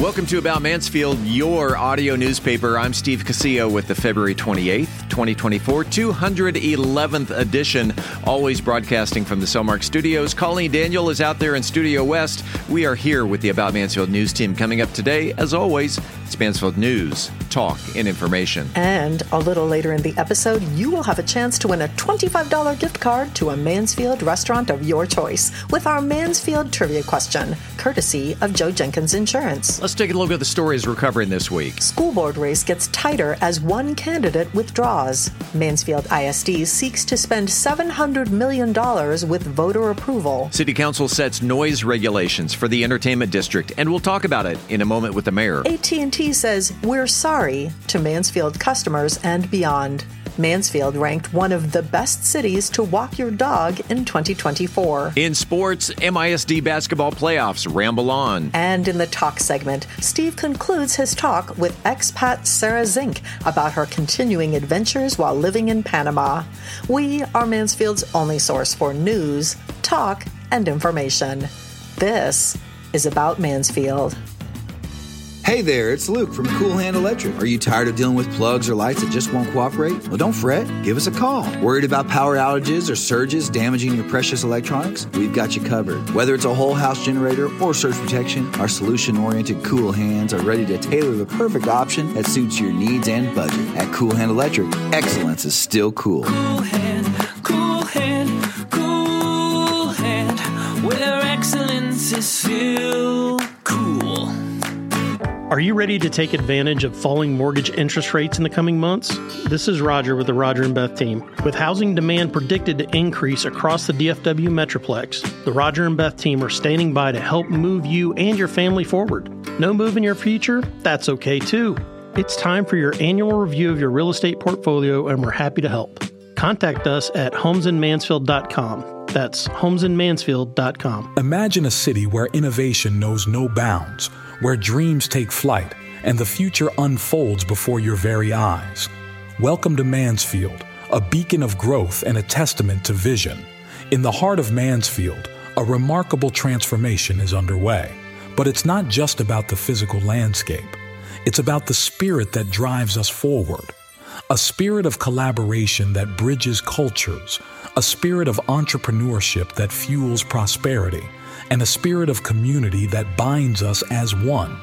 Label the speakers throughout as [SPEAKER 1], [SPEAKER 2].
[SPEAKER 1] Welcome to About Mansfield, your audio newspaper. I'm Steve Casillo with the February 28th, 2024, 211th edition, always broadcasting from the Sellmark Studios. Colleen Daniel is out there in Studio West. We are here with the About Mansfield news team. Coming up today, as always, it's Mansfield News, Talk, and Information.
[SPEAKER 2] And a little later in the episode, you will have a chance to win a $25 gift card to a Mansfield restaurant of your choice with our Mansfield trivia question, courtesy of Joe Jenkins Insurance.
[SPEAKER 1] Let's take a look at the stories we're covering this week.
[SPEAKER 2] School board race gets tighter as one candidate withdraws. Mansfield ISD seeks to spend $700 million with voter approval.
[SPEAKER 1] City Council sets noise regulations for the entertainment district, and we'll talk about it in a moment with the mayor.
[SPEAKER 2] AT&T says, "We're sorry" to Mansfield customers and beyond. Mansfield ranked one of the best cities to walk your dog in 2024.
[SPEAKER 1] In sports, MISD basketball playoffs ramble on.
[SPEAKER 2] And in the talk segment, Steve concludes his talk with expat Sarah Zink about her continuing adventures while living in Panama. We are Mansfield's only source for news, talk, and information. This is about Mansfield.
[SPEAKER 3] Hey there, it's Luke from Cool Hand Electric. Are you tired of dealing with plugs or lights that just won't cooperate? Well, don't fret. Give us a call. Worried about power outages or surges damaging your precious electronics? We've got you covered. Whether it's a whole house generator or surge protection, our solution oriented cool hands are ready to tailor the perfect option that suits your needs and budget. At Cool Hand Electric, excellence is still cool.
[SPEAKER 4] Cool hand, cool hand, cool hand, where excellence is still cool.
[SPEAKER 5] Are you ready to take advantage of falling mortgage interest rates in the coming months? This is Roger with the Roger and Beth team. With housing demand predicted to increase across the DFW Metroplex, the Roger and Beth team are standing by to help move you and your family forward. No move in your future? That's okay too. It's time for your annual review of your real estate portfolio, and we're happy to help. Contact us at homesinmansfield.com. That's homesinmansfield.com.
[SPEAKER 6] Imagine a city where innovation knows no bounds, where dreams take flight, and the future unfolds before your very eyes. Welcome to Mansfield, a beacon of growth and a testament to vision. In the heart of Mansfield, a remarkable transformation is underway. But it's not just about the physical landscape, it's about the spirit that drives us forward. A spirit of collaboration that bridges cultures, a spirit of entrepreneurship that fuels prosperity, and a spirit of community that binds us as one.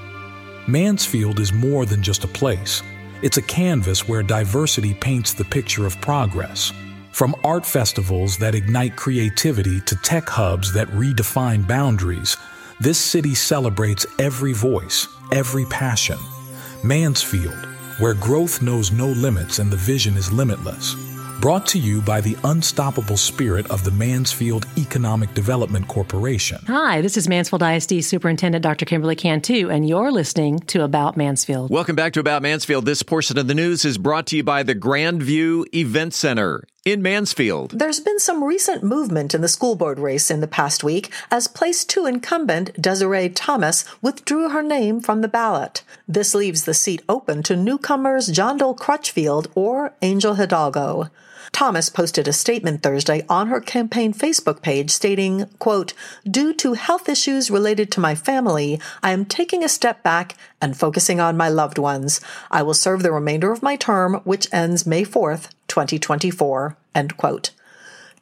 [SPEAKER 6] Mansfield is more than just a place. It's a canvas where diversity paints the picture of progress. From art festivals that ignite creativity to tech hubs that redefine boundaries, this city celebrates every voice, every passion. Mansfield, where growth knows no limits and the vision is limitless. Brought to you by the unstoppable spirit of the Mansfield Economic Development Corporation.
[SPEAKER 7] Hi, this is Mansfield ISD Superintendent Dr. Kimberly Cantu, and you're listening to About Mansfield.
[SPEAKER 1] Welcome back to About Mansfield. This portion of the news is brought to you by the Grandview Event Center in Mansfield.
[SPEAKER 2] There's been some recent movement in the school board race in the past week as place two incumbent Desiree Thomas withdrew her name from the ballot. This leaves the seat open to newcomers John Dole Crutchfield or Angel Hidalgo. Thomas posted a statement Thursday on her campaign Facebook page stating, quote, Due to health issues related to my family, I am taking a step back and focusing on my loved ones. I will serve the remainder of my term, which ends May 4th, 2024, end quote.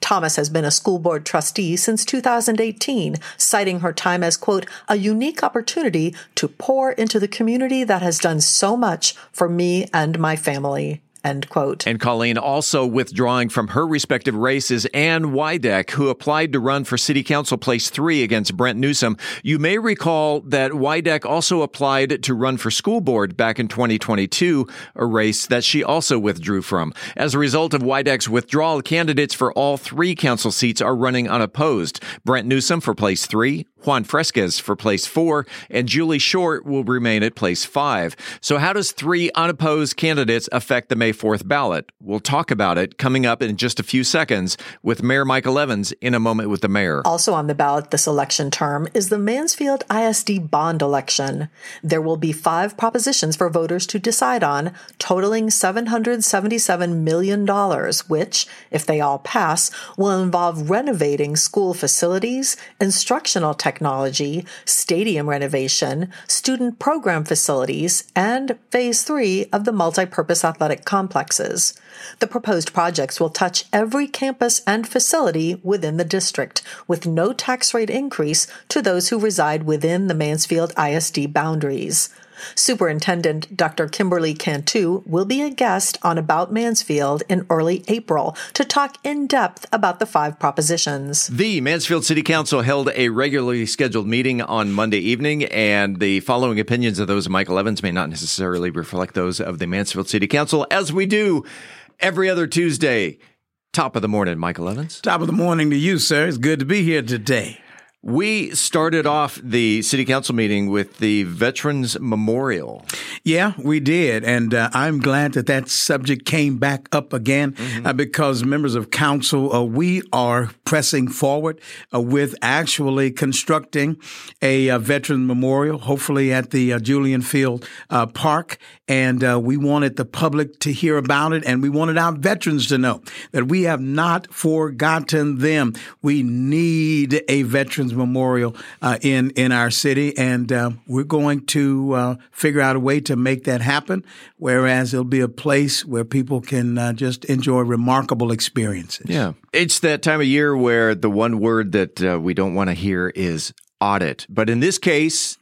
[SPEAKER 2] Thomas has been a school board trustee since 2018, citing her time as, quote, a unique opportunity to pour into the community that has done so much for me and my family. End quote.
[SPEAKER 1] And Colleen also withdrawing from her respective races, Ann Wydeck, who applied to run for City Council Place 3 against Brent Newsom. You may recall that Wydeck also applied to run for school board back in 2022, a race that she also withdrew from. As a result of Wydeck's withdrawal, candidates for all three council seats are running unopposed. Brent Newsom for Place 3, Juan Fresquez for place four, and Julie Short will remain at place five. So, how does three unopposed candidates affect the May 4th ballot? We'll talk about it coming up in just a few seconds with Mayor Michael Evans in a moment with the mayor.
[SPEAKER 2] Also on the ballot this election term is the Mansfield ISD bond election. There will be five propositions for voters to decide on, totaling $777 million, which, if they all pass, will involve renovating school facilities, instructional technology, technology, stadium renovation, student program facilities, and phase three of the multipurpose athletic complexes. The proposed projects will touch every campus and facility within the district, with no tax rate increase to those who reside within the Mansfield ISD boundaries. Superintendent Dr. Kimberly Cantu will be a guest on About Mansfield in early April to talk in depth about the five propositions.
[SPEAKER 1] The Mansfield City Council held a regularly scheduled meeting on Monday evening, and the following opinions of those of Michael Evans may not necessarily reflect those of the Mansfield City Council, as we do every other Tuesday. Top of the morning, Michael Evans.
[SPEAKER 8] Top of the morning to you, sir. It's good to be here today.
[SPEAKER 1] We started off the city council meeting with the Veterans Memorial.
[SPEAKER 8] Yeah, we did. And uh, I'm glad that that subject came back up again mm-hmm. uh, because members of council, uh, we are pressing forward uh, with actually constructing a, a, uh, Veteran Memorial, hopefully at the uh, Julian Feild Park. And we wanted the public to hear about it and we wanted our veterans to know that we have not forgotten them. We need a Veterans Memorial uh, in in our city, and uh, we're going to uh, figure out a way to make that happen. Whereas it'll be a place where people can uh, just enjoy remarkable experiences.
[SPEAKER 1] Yeah, it's that time of year where the one word that uh, we don't want to hear is audit, but in this case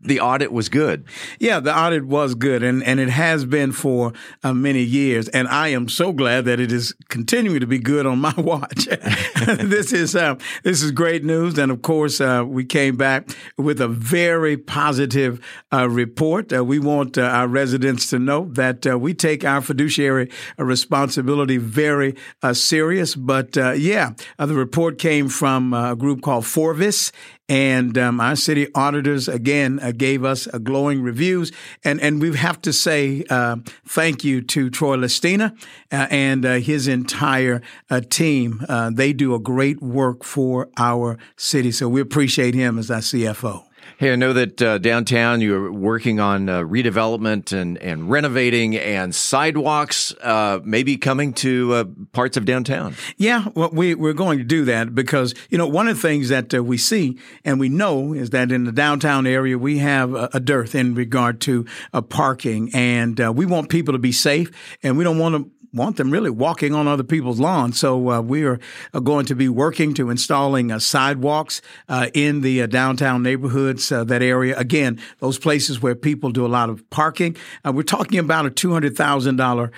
[SPEAKER 1] the audit was good.
[SPEAKER 8] Yeah, the audit was good, and, and it has been for uh, many years. And I am so glad that it is continuing to be good on my watch. this is uh, this is great news, and of course, uh, we came back with a very positive uh, report. Uh, we want uh, our residents to know that we take our fiduciary responsibility very serious. But yeah, the report came from a group called Forvis, and um, our city auditors again uh, gave us uh, glowing reviews, and and we have to say uh, thank you to Troy Lestina uh, and uh, his entire uh, team. they do a great work for our city, so we appreciate him as our CFO.
[SPEAKER 1] Hey, I know that uh, downtown you're working on uh, redevelopment and, and renovating and sidewalks, uh, maybe coming to uh, parts of downtown.
[SPEAKER 8] Yeah, well, we, we're going to do that because, you know, one of the things that uh, we see and we know is that in the downtown area, we have a, a dearth in regard to uh, parking and we want people to be safe and we don't want to want them really walking on other people's lawns. So uh, we are uh, going to be working to installing uh, sidewalks uh, in the downtown neighborhoods, that area. Again, those places where people do a lot of parking. we're talking about a two hundred thousand dollar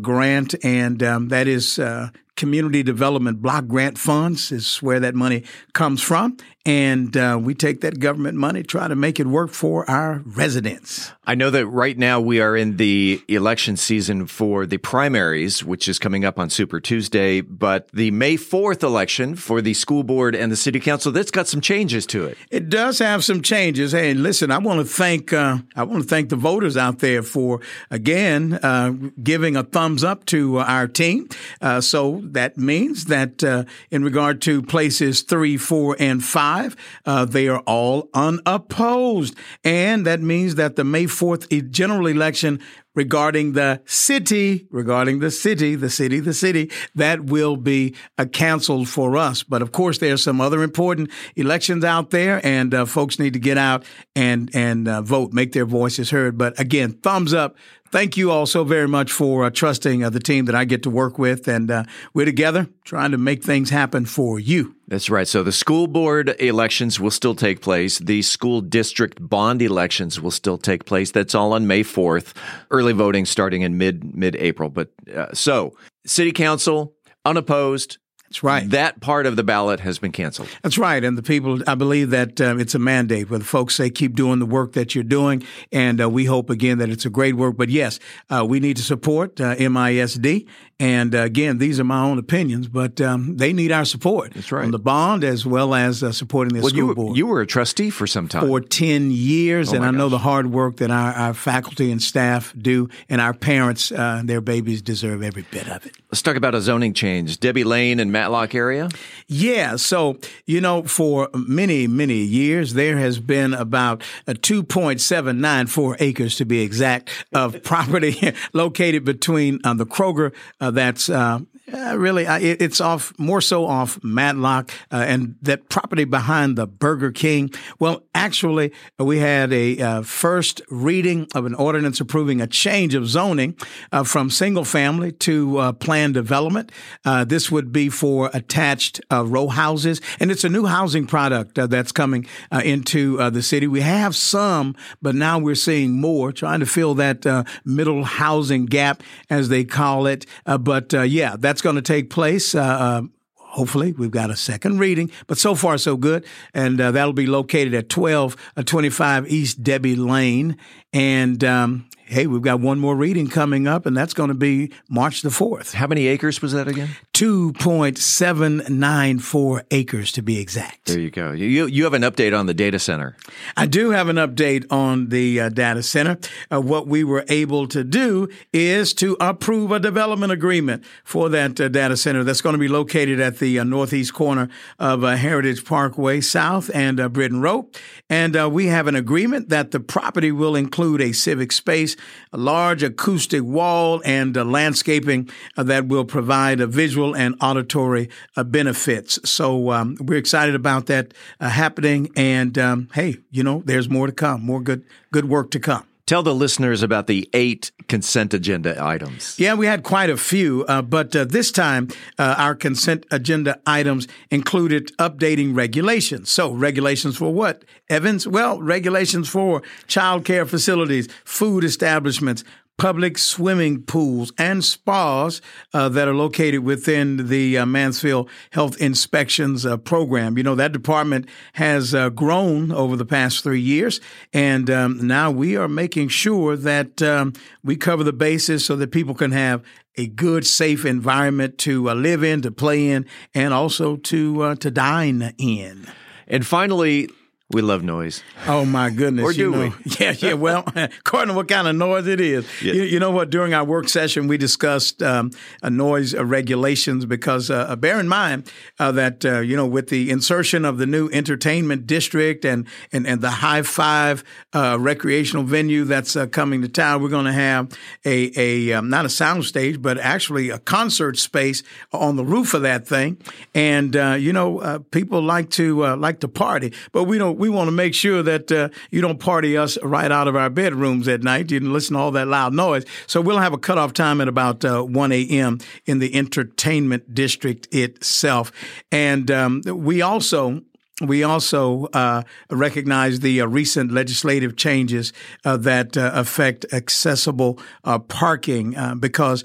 [SPEAKER 8] grant, and um, that is community development block grant funds is where that money comes from. And uh, we take that government money, try to make it work for our residents.
[SPEAKER 1] I know that right now we are in the election season for the primaries, which is coming up on Super Tuesday. But the May 4th election for the school board and the city council, that's got some changes to it.
[SPEAKER 8] It does have some changes. Hey, listen, I want to thank uh, I want to thank the voters out there for again uh, giving a thumbs up to our team. Uh, so that means that uh, in regard to places three, four, and five, uh, they are all unopposed. And that means that the May 4th general election regarding the city, regarding the city, the city, the city, that will be uh, canceled for us. But of course, there's some other important elections out there, and uh, folks need to get out and and uh, vote, make their voices heard. But again, thumbs up thank you all so very much for uh, trusting uh, the team that I get to work with. And uh, we're together trying to make things happen for you.
[SPEAKER 1] That's right. So the school board elections will still take place. The school district bond elections will still take place. That's all on May 4th. Early voting starting in mid mid April. But uh, so city council unopposed
[SPEAKER 8] that's right.
[SPEAKER 1] That part of the ballot has been canceled.
[SPEAKER 8] That's right. And the people, I believe that um, it's a mandate where the folks say, keep doing the work that you're doing. And uh, we hope again that it's a great work. But yes, uh, we need to support uh, MISD and uh, again, these are my own opinions, but um, they need our support.
[SPEAKER 1] That's right.
[SPEAKER 8] On the bond as well as uh, supporting the
[SPEAKER 1] well,
[SPEAKER 8] school
[SPEAKER 1] you,
[SPEAKER 8] board.
[SPEAKER 1] You were a trustee for some time.
[SPEAKER 8] For 10 years,
[SPEAKER 1] oh
[SPEAKER 8] and I
[SPEAKER 1] gosh.
[SPEAKER 8] know the hard work that our, our faculty and staff do, and our parents, uh, their babies deserve every bit of it.
[SPEAKER 1] Let's talk about a zoning change. Debbie Lane and Matlock area?
[SPEAKER 8] Yeah. So, you know, for many, many years, there has been about 2.794 acres, to be exact, of property located between uh, the Kroger uh, that's uh, Uh, really, I, it's off more so off Matlock uh, and that property behind the Burger King. Well, actually, we had a uh, first reading of an ordinance approving a change of zoning uh, from single family to uh, planned development. Uh, this would be for attached row houses, and it's a new housing product that's coming into the city. We have some, but now we're seeing more, trying to fill that middle housing gap, as they call it. but yeah, that's going to take place. Uh, uh, hopefully we've got a second reading but so far so good and uh, that'll be located at 1225 east debbie lane and um, hey, we've got one more reading coming up, and that's going to be March the 4th.
[SPEAKER 1] How many acres was that again?
[SPEAKER 8] 2.794 acres to be exact.
[SPEAKER 1] There you go. You, you have an update on the data center.
[SPEAKER 8] I do have an update on the uh, data center. Uh, what we were able to do is to approve a development agreement for that uh, data center that's going to be located at the uh, northeast corner of uh, Heritage Parkway South and uh, Britton Road. And we have an agreement that the property will include a civic space a large acoustic wall, and landscaping that will provide a visual and auditory uh, benefits. So um, we're excited about that uh, happening. And um, hey, you know, there's more to come, more good good work to come.
[SPEAKER 1] Tell the listeners about the eight consent agenda items.
[SPEAKER 8] Yeah, we had quite a few, uh, but uh, this time uh, our consent agenda items included updating regulations. So, regulations for what, Evans? Well, regulations for child care facilities, food establishments, public swimming pools and spas uh, that are located within the uh, Mansfield Health Inspections uh, program. You know, that department has uh, grown over the past three years, and um, now we are making sure that um, we cover the bases so that people can have a good, safe environment to uh, live in, to play in, and also to uh, to dine in.
[SPEAKER 1] And finally, we love noise.
[SPEAKER 8] Oh my goodness!
[SPEAKER 1] or do
[SPEAKER 8] know,
[SPEAKER 1] we?
[SPEAKER 8] Yeah, yeah. Well, according to what kind of noise it is, yeah. you, you, know what? During our work session, we discussed um, noise uh, regulations because uh, bear in mind uh, that uh, you know with the insertion of the new entertainment district and and, and the high five uh, recreational venue that's uh, coming to town, we're going to have a a um, not a sound stage, but actually a concert space on the roof of that thing. And you know, people like to like to party, but we don't we want to make sure that uh, you don't party us right out of our bedrooms at night. You didn't listen to all that loud noise. So we'll have a cutoff time at about uh, 1 a.m. in the entertainment district itself. And um, we also we also uh, recognize the uh, recent legislative changes uh, that uh, affect accessible uh, parking uh, because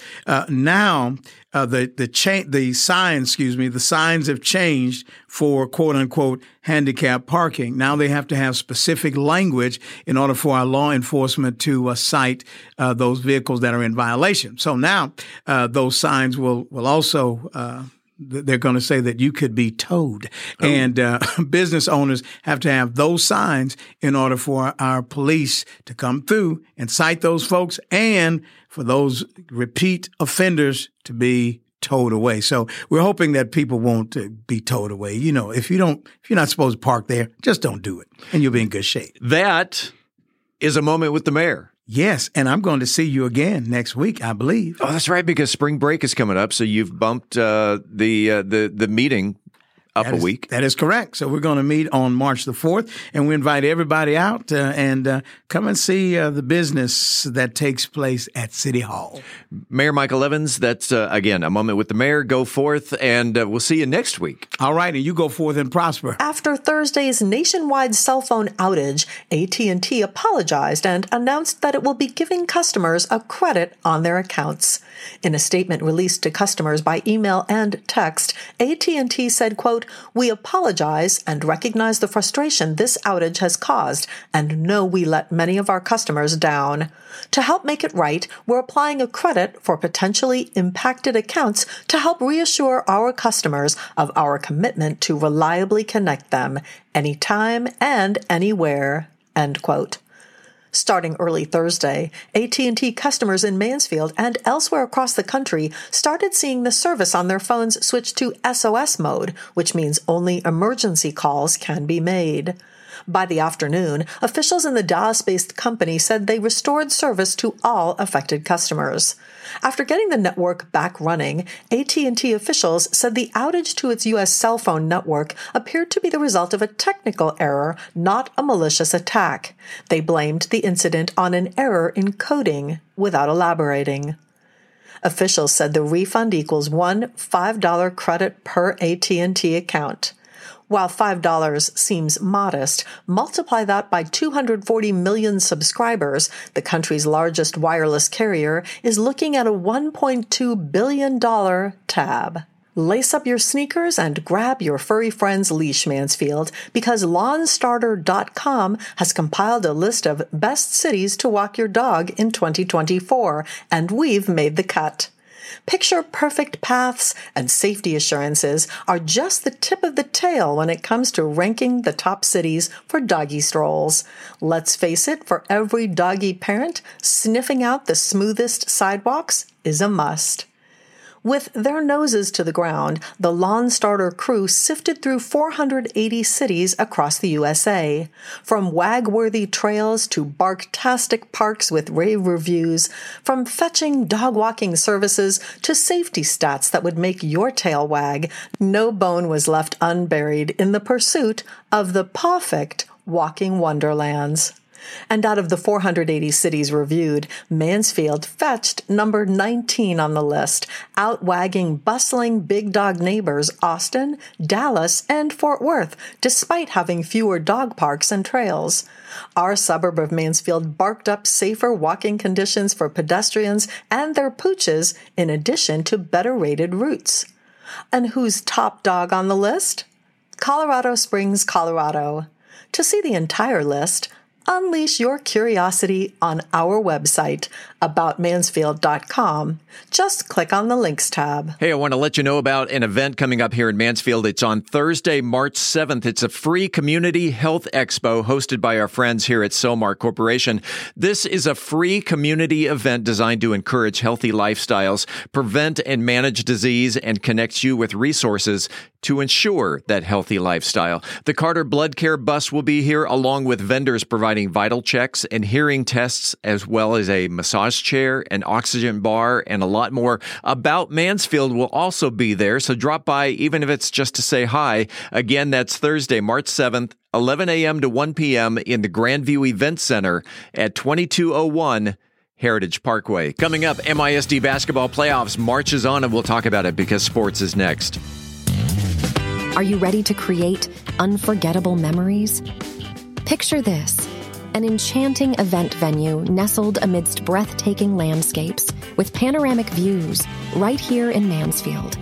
[SPEAKER 8] now the the cha- the signs, excuse me, the signs have changed for quote unquote handicap parking. Now they have to have specific language in order for our law enforcement to cite those vehicles that are in violation. So now those signs will will also they're going to say that you could be towed. Oh. And uh, business owners have to have those signs in order for our police to come through and cite those folks and for those repeat offenders to be towed away. So we're hoping that people won't uh, be towed away. You know, if you don't, if you're not supposed to park there, just don't do it and you'll be in good shape.
[SPEAKER 1] That is a moment with the mayor.
[SPEAKER 8] Yes, and I'm going to see you again next week, I believe.
[SPEAKER 1] Oh, that's right, because spring break is coming up, so you've bumped uh, the uh, the the meeting up
[SPEAKER 8] that
[SPEAKER 1] a
[SPEAKER 8] is,
[SPEAKER 1] week.
[SPEAKER 8] That is correct. So we're going to meet on March the 4th, and we invite everybody out uh, and uh, come and see uh, the business that takes place at City Hall.
[SPEAKER 1] Mayor Michael Evans, that's, uh, again, a moment with the mayor. Go forth, and uh, we'll see you next week.
[SPEAKER 8] All right, and you go forth and prosper.
[SPEAKER 2] After Thursday's nationwide cell phone outage, AT&T apologized and announced that it will be giving customers a credit on their accounts. In a statement released to customers by email and text, AT&T said, quote, "We apologize and recognize the frustration this outage has caused and know we let many of our customers down. To help make it right, we're applying a credit for potentially impacted accounts to help reassure our customers of our commitment to reliably connect them anytime and anywhere." End quote. Starting early Thursday, AT&T customers in Mansfield and elsewhere across the country started seeing the service on their phones switch to SOS mode, which means only emergency calls can be made. By the afternoon, officials in the Dallas-based company said they restored service to all affected customers. After getting the network back running, AT&T officials said the outage to its US cell phone network appeared to be the result of a technical error, not a malicious attack. They blamed the incident on an error in coding without elaborating. Officials said the refund equals one $5 credit per AT&T account. While $5 seems modest, multiply that by 240 million subscribers, the country's largest wireless carrier is looking at a $1.2 billion tab. Lace up your sneakers and grab your furry friend's leash, Mansfield, because LawnStarter.com has compiled a list of best cities to walk your dog in 2024, and we've made the cut. Picture perfect paths and safety assurances are just the tip of the tail when it comes to ranking the top cities for doggy strolls. Let's face it, for every doggy parent, sniffing out the smoothest sidewalks is a must. With their noses to the ground, the Lawn Starter crew sifted through 480 cities across the USA. From wag-worthy trails to barktastic parks with rave reviews, from fetching dog walking services to safety stats that would make your tail wag, no bone was left unburied in the pursuit of the perfect walking wonderlands. And out of the 480 cities reviewed, Mansfield fetched number 19 on the list, outwagging bustling big dog neighbors Austin, Dallas, and Fort Worth, despite having fewer dog parks and trails. Our suburb of Mansfield barked up safer walking conditions for pedestrians and their pooches, in addition to better rated routes. And who's top dog on the list? Colorado Springs, Colorado. To see the entire list, unleash your curiosity on our website, aboutmansfield.com. Just click on the links tab.
[SPEAKER 1] Hey, I want to let you know about an event coming up here in Mansfield. It's on Thursday, March 7th. It's a free community health expo hosted by our friends here at Sellmark Corporation. This is a free community event designed to encourage healthy lifestyles, prevent and manage disease, and connect you with resources to ensure that healthy lifestyle. The Carter Blood Care Bus will be here along with vendors providing vital checks and hearing tests, as well as a massage chair, an oxygen bar, and a lot more. About Mansfield will also be there, so drop by even if it's just to say hi. Again, that's Thursday, March 7th, 11 a.m. to 1 p.m. in the Grandview Event Center at 2201 Heritage Parkway. Coming up, MISD basketball playoffs marches on, and we'll talk about it because sports is next.
[SPEAKER 9] Are you ready to create unforgettable memories? Picture this an enchanting event venue nestled amidst breathtaking landscapes with panoramic views right here in Mansfield.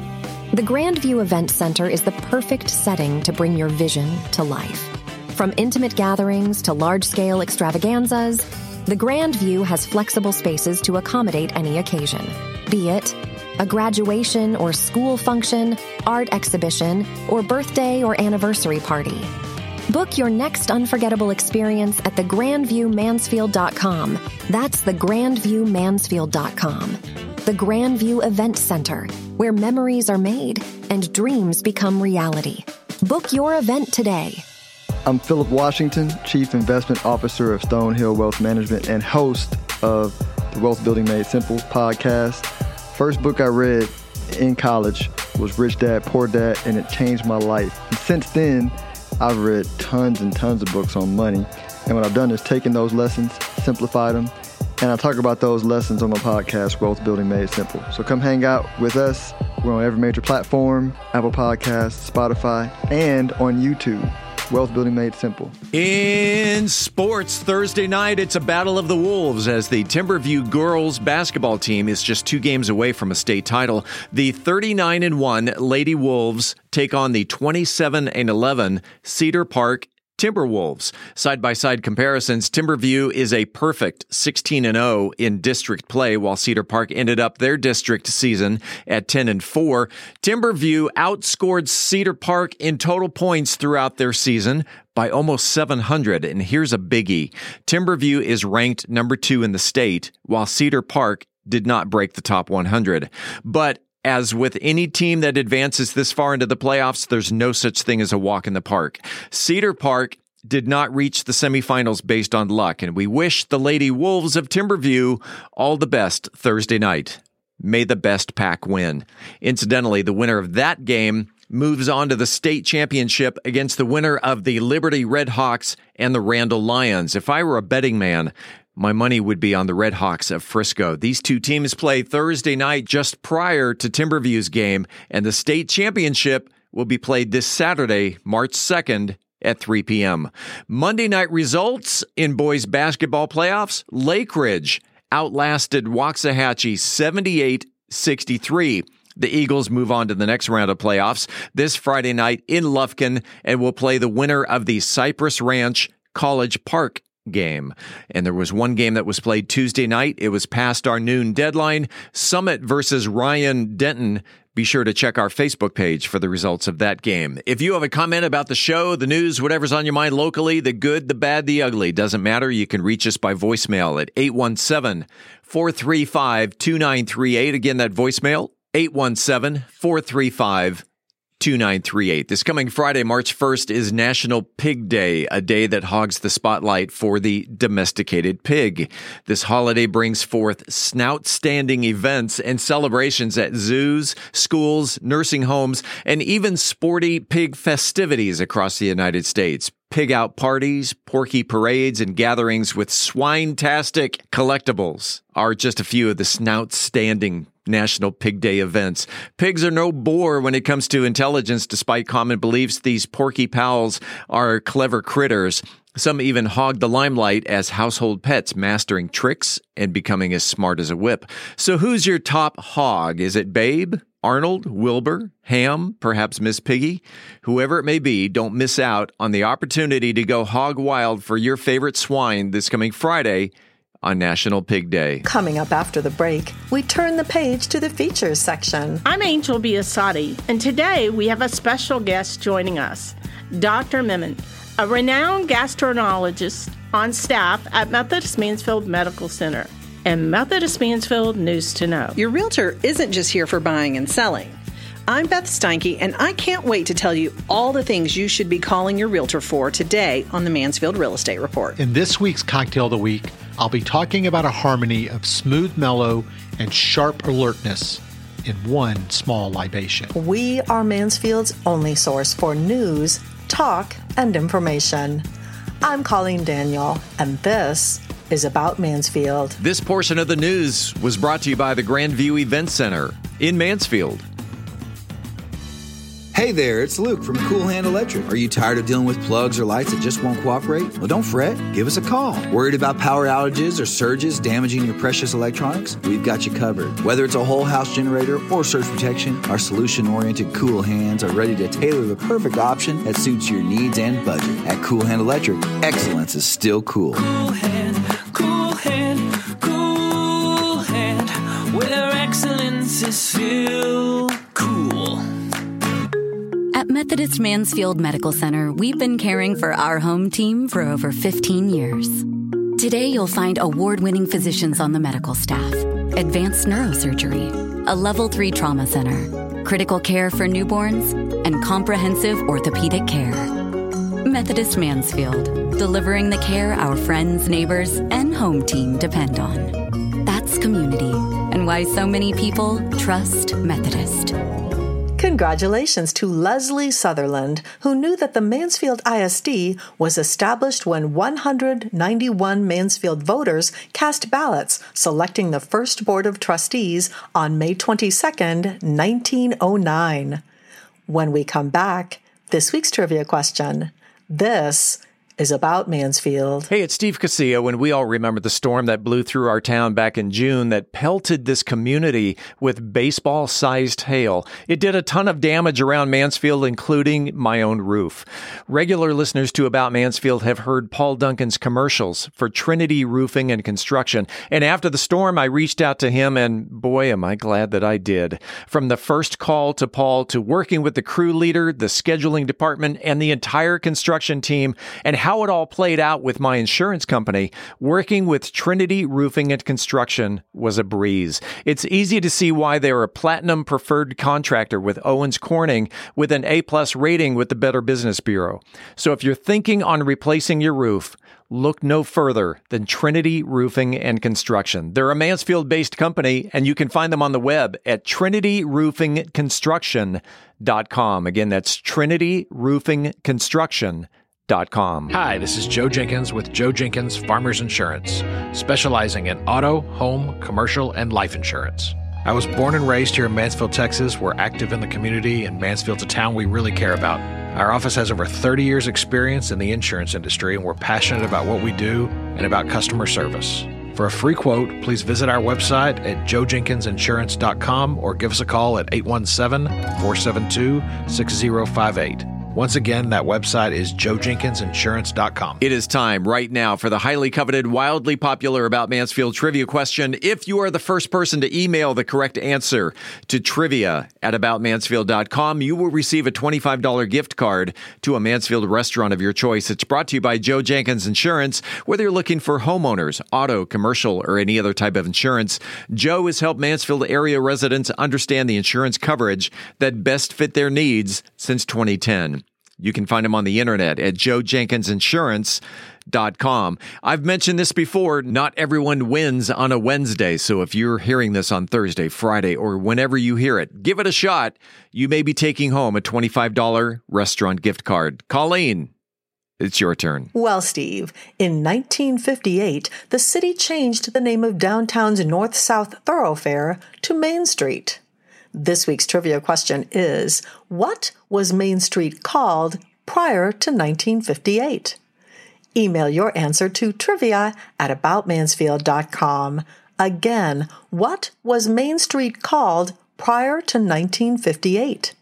[SPEAKER 9] The Grandview Event Center is the perfect setting to bring your vision to life. From intimate gatherings to large scale extravaganzas, the Grandview has flexible spaces to accommodate any occasion, be it a graduation or school function, art exhibition, or birthday or anniversary party. Book your next unforgettable experience at thegrandviewmansfield.com. That's thegrandviewmansfield.com. The Grandview Event Center, where memories are made and dreams become reality. Book your event today.
[SPEAKER 10] I'm Philip Washington, Chief Investment Officer of Stonehill Wealth Management and host of the Wealth Building Made Simple podcast. First book I read in college was Rich Dad Poor Dad, and it changed my life. And since then, I've read tons and tons of books on money. And what I've done is taken those lessons, simplified them, and I talk about those lessons on my podcast, Wealth Building Made Simple. So come hang out with us. We're on every major platform Apple Podcasts, Spotify, and on YouTube. Wealth Building Made Simple.
[SPEAKER 1] In sports, Thursday night, it's a battle of the Wolves as the Timberview girls basketball team is just two games away from a state title. The 39 and 1 Lady Wolves take on the 27 and 11 Cedar Park Timberwolves. Side by side comparisons, Timberview is a perfect 16 and 0 in district play while Cedar Park ended up their district season at 10 and 4. Timberview outscored Cedar Park in total points throughout their season by almost 700 and here's a biggie. Timberview is ranked number 2 in the state while Cedar Park did not break the top 100. But as with any team that advances this far into the playoffs, there's no such thing as a walk in the park. Cedar Park did not reach the semifinals based on luck, and we wish the Lady Wolves of Timberview all the best Thursday night. May the best pack win. Incidentally, the winner of that game moves on to the state championship against the winner of the Liberty Red Hawks and the Randall Lions. If I were a betting man, my money would be on the Red Hawks of Frisco. These two teams play Thursday night just prior to Timberview's game, and the state championship will be played this Saturday, March 2nd at 3 p.m. Monday night results in boys basketball playoffs Lake Ridge outlasted Waxahachie 78 63. The Eagles move on to the next round of playoffs this Friday night in Lufkin and will play the winner of the Cypress Ranch College Park game. And there was one game that was played Tuesday night. It was past our noon deadline. Summit versus Ryan Denton. Be sure to check our Facebook page for the results of that game. If you have a comment about the show, the news, whatever's on your mind locally, the good, the bad, the ugly, doesn't matter. You can reach us by voicemail at 817 435 2938. Again, that voicemail, 817 435 2938. This coming Friday, March 1st, is National Pig Day, a day that hogs the spotlight for the domesticated pig. This holiday brings forth snout standing events and celebrations at zoos, schools, nursing homes, and even sporty pig festivities across the United States pig out parties, porky parades, and gatherings with swine-tastic collectibles are just a few of the snout standing National Pig Day events. Pigs are no bore when it comes to intelligence, despite common beliefs. These porky pals are clever critters. Some even hog the limelight as household pets, mastering tricks and becoming as smart as a whip. So who's your top hog? Is it Babe? Arnold, Wilbur, Ham, perhaps Miss Piggy? Whoever it may be, don't miss out on the opportunity to go hog wild for your favorite swine this coming Friday on National Pig Day.
[SPEAKER 2] Coming up after the break, we turn the page to the features section.
[SPEAKER 11] I'm Angel Biasatti, and today we have a special guest joining us, Dr. Memon, a renowned gastroenterologist on staff at Methodist Mansfield Medical Center and Methodist Mansfield News to Know.
[SPEAKER 12] Your realtor isn't just here for buying and selling. I'm Beth Steinke, and I can't wait to tell you all the things you should be calling your realtor for today on the Mansfield Real Estate Report.
[SPEAKER 13] In this week's Cocktail of the Week, I'll be talking about a harmony of smooth mellow and sharp alertness in one small libation.
[SPEAKER 2] We are Mansfield's only source for news, talk, and information. I'm Colleen Daniel, and this is about Mansfield.
[SPEAKER 1] This portion of the news was brought to you by the Grandview Event Center in Mansfield.
[SPEAKER 3] Hey there, it's Luke from Cool Hand Electric. Are you tired of dealing with plugs or lights that just won't cooperate? Well, don't fret. Give us a call. Worried about power outages or surges damaging your precious electronics? We've got you covered. Whether it's a whole house generator or surge protection, our solution oriented cool hands are ready to tailor the perfect option that suits your needs and budget. At Cool Hand Electric, excellence is still cool.
[SPEAKER 4] Cool hand, cool hand, cool hand, where excellence is.
[SPEAKER 14] At Methodist Mansfield Medical Center, we've been caring for our home team for over 15 years. Today, you'll find award winning physicians on the medical staff, advanced neurosurgery, a level 3 trauma center, critical care for newborns, and comprehensive orthopedic care. Methodist Mansfield, delivering the care our friends, neighbors, and home team depend on. That's community, and why so many people trust Methodist.
[SPEAKER 2] Congratulations to Leslie Sutherland, who knew that the Mansfield ISD was established when 191 Mansfield voters cast ballots selecting the first Board of Trustees on May 22, 1909. When we come back, this week's trivia question. This is about Mansfield.
[SPEAKER 1] Hey, it's Steve Casillo, and we all remember the storm that blew through our town back in June that pelted this community with baseball sized hail. It did a ton of damage around Mansfield, including my own roof. Regular listeners to About Mansfield have heard Paul Duncan's commercials for Trinity Roofing and Construction. And after the storm, I reached out to him, and boy, am I glad that I did. From the first call to Paul to working with the crew leader, the scheduling department, and the entire construction team, and how how it all played out with my insurance company, working with Trinity Roofing and Construction was a breeze. It's easy to see why they're a platinum preferred contractor with Owens Corning with an A plus rating with the Better Business Bureau. So if you're thinking on replacing your roof, look no further than Trinity Roofing and Construction. They're a Mansfield based company, and you can find them on the web at trinityroofingconstruction.com. Again, that's Trinity Roofing
[SPEAKER 15] Hi, this is Joe Jenkins with Joe Jenkins Farmers Insurance, specializing in auto, home, commercial, and life insurance. I was born and raised here in Mansfield, Texas. We're active in the community, and Mansfield's a town we really care about. Our office has over 30 years' experience in the insurance industry, and we're passionate about what we do and about customer service. For a free quote, please visit our website at joejenkinsinsurance.com or give us a call at 817 472 6058. Once again, that website is joejenkinsinsurance.com.
[SPEAKER 1] It is time right now for the highly coveted, wildly popular About Mansfield trivia question. If you are the first person to email the correct answer to trivia at aboutmansfield.com, you will receive a $25 gift card to a Mansfield restaurant of your choice. It's brought to you by Joe Jenkins Insurance. Whether you're looking for homeowners, auto, commercial, or any other type of insurance, Joe has helped Mansfield area residents understand the insurance coverage that best fit their needs since 2010. You can find him on the internet at joejenkinsinsurance.com. I've mentioned this before. Not everyone wins on a Wednesday. So if you're hearing this on Thursday, Friday, or whenever you hear it, give it a shot. You may be taking home a $25 restaurant gift card. Colleen, it's your turn.
[SPEAKER 2] Well, Steve, in 1958, the city changed the name of downtown's north south thoroughfare to Main Street. This week's trivia question is What was Main Street called prior to 1958? Email your answer to trivia at aboutmansfield.com. Again, what was Main Street called prior to 1958?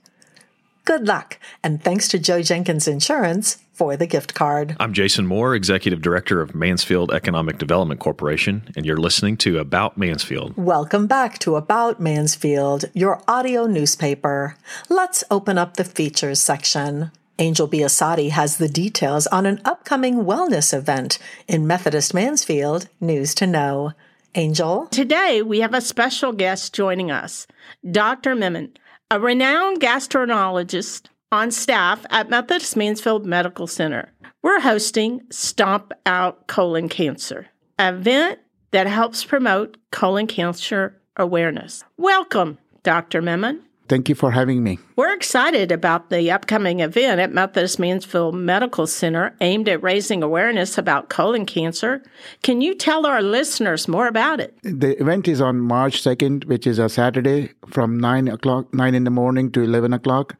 [SPEAKER 2] Good luck, and thanks to Joe Jenkins Insurance for the gift card.
[SPEAKER 16] I'm Jason Moore, Executive Director of Mansfield Economic Development Corporation, and you're listening to About Mansfield.
[SPEAKER 2] Welcome back to About Mansfield, your audio newspaper. Let's open up the features section. Angel Biasatti has the details on an upcoming wellness event in Methodist Mansfield, News to Know. Angel?
[SPEAKER 11] Today, we have a special guest joining us, Dr. Memon, a renowned gastroenterologist on staff at Methodist Mansfield Medical Center. We're hosting Stomp Out Colon Cancer, an event that helps promote colon cancer awareness. Welcome, Dr. Memon.
[SPEAKER 17] Thank you for having me.
[SPEAKER 11] We're excited about the upcoming event at Methodist Mansfield Medical Center aimed at raising awareness about colon cancer. Can you tell our listeners more about it?
[SPEAKER 17] The event is on March 2nd, which is a Saturday from 9 o'clock, 9 in the morning to 11 o'clock.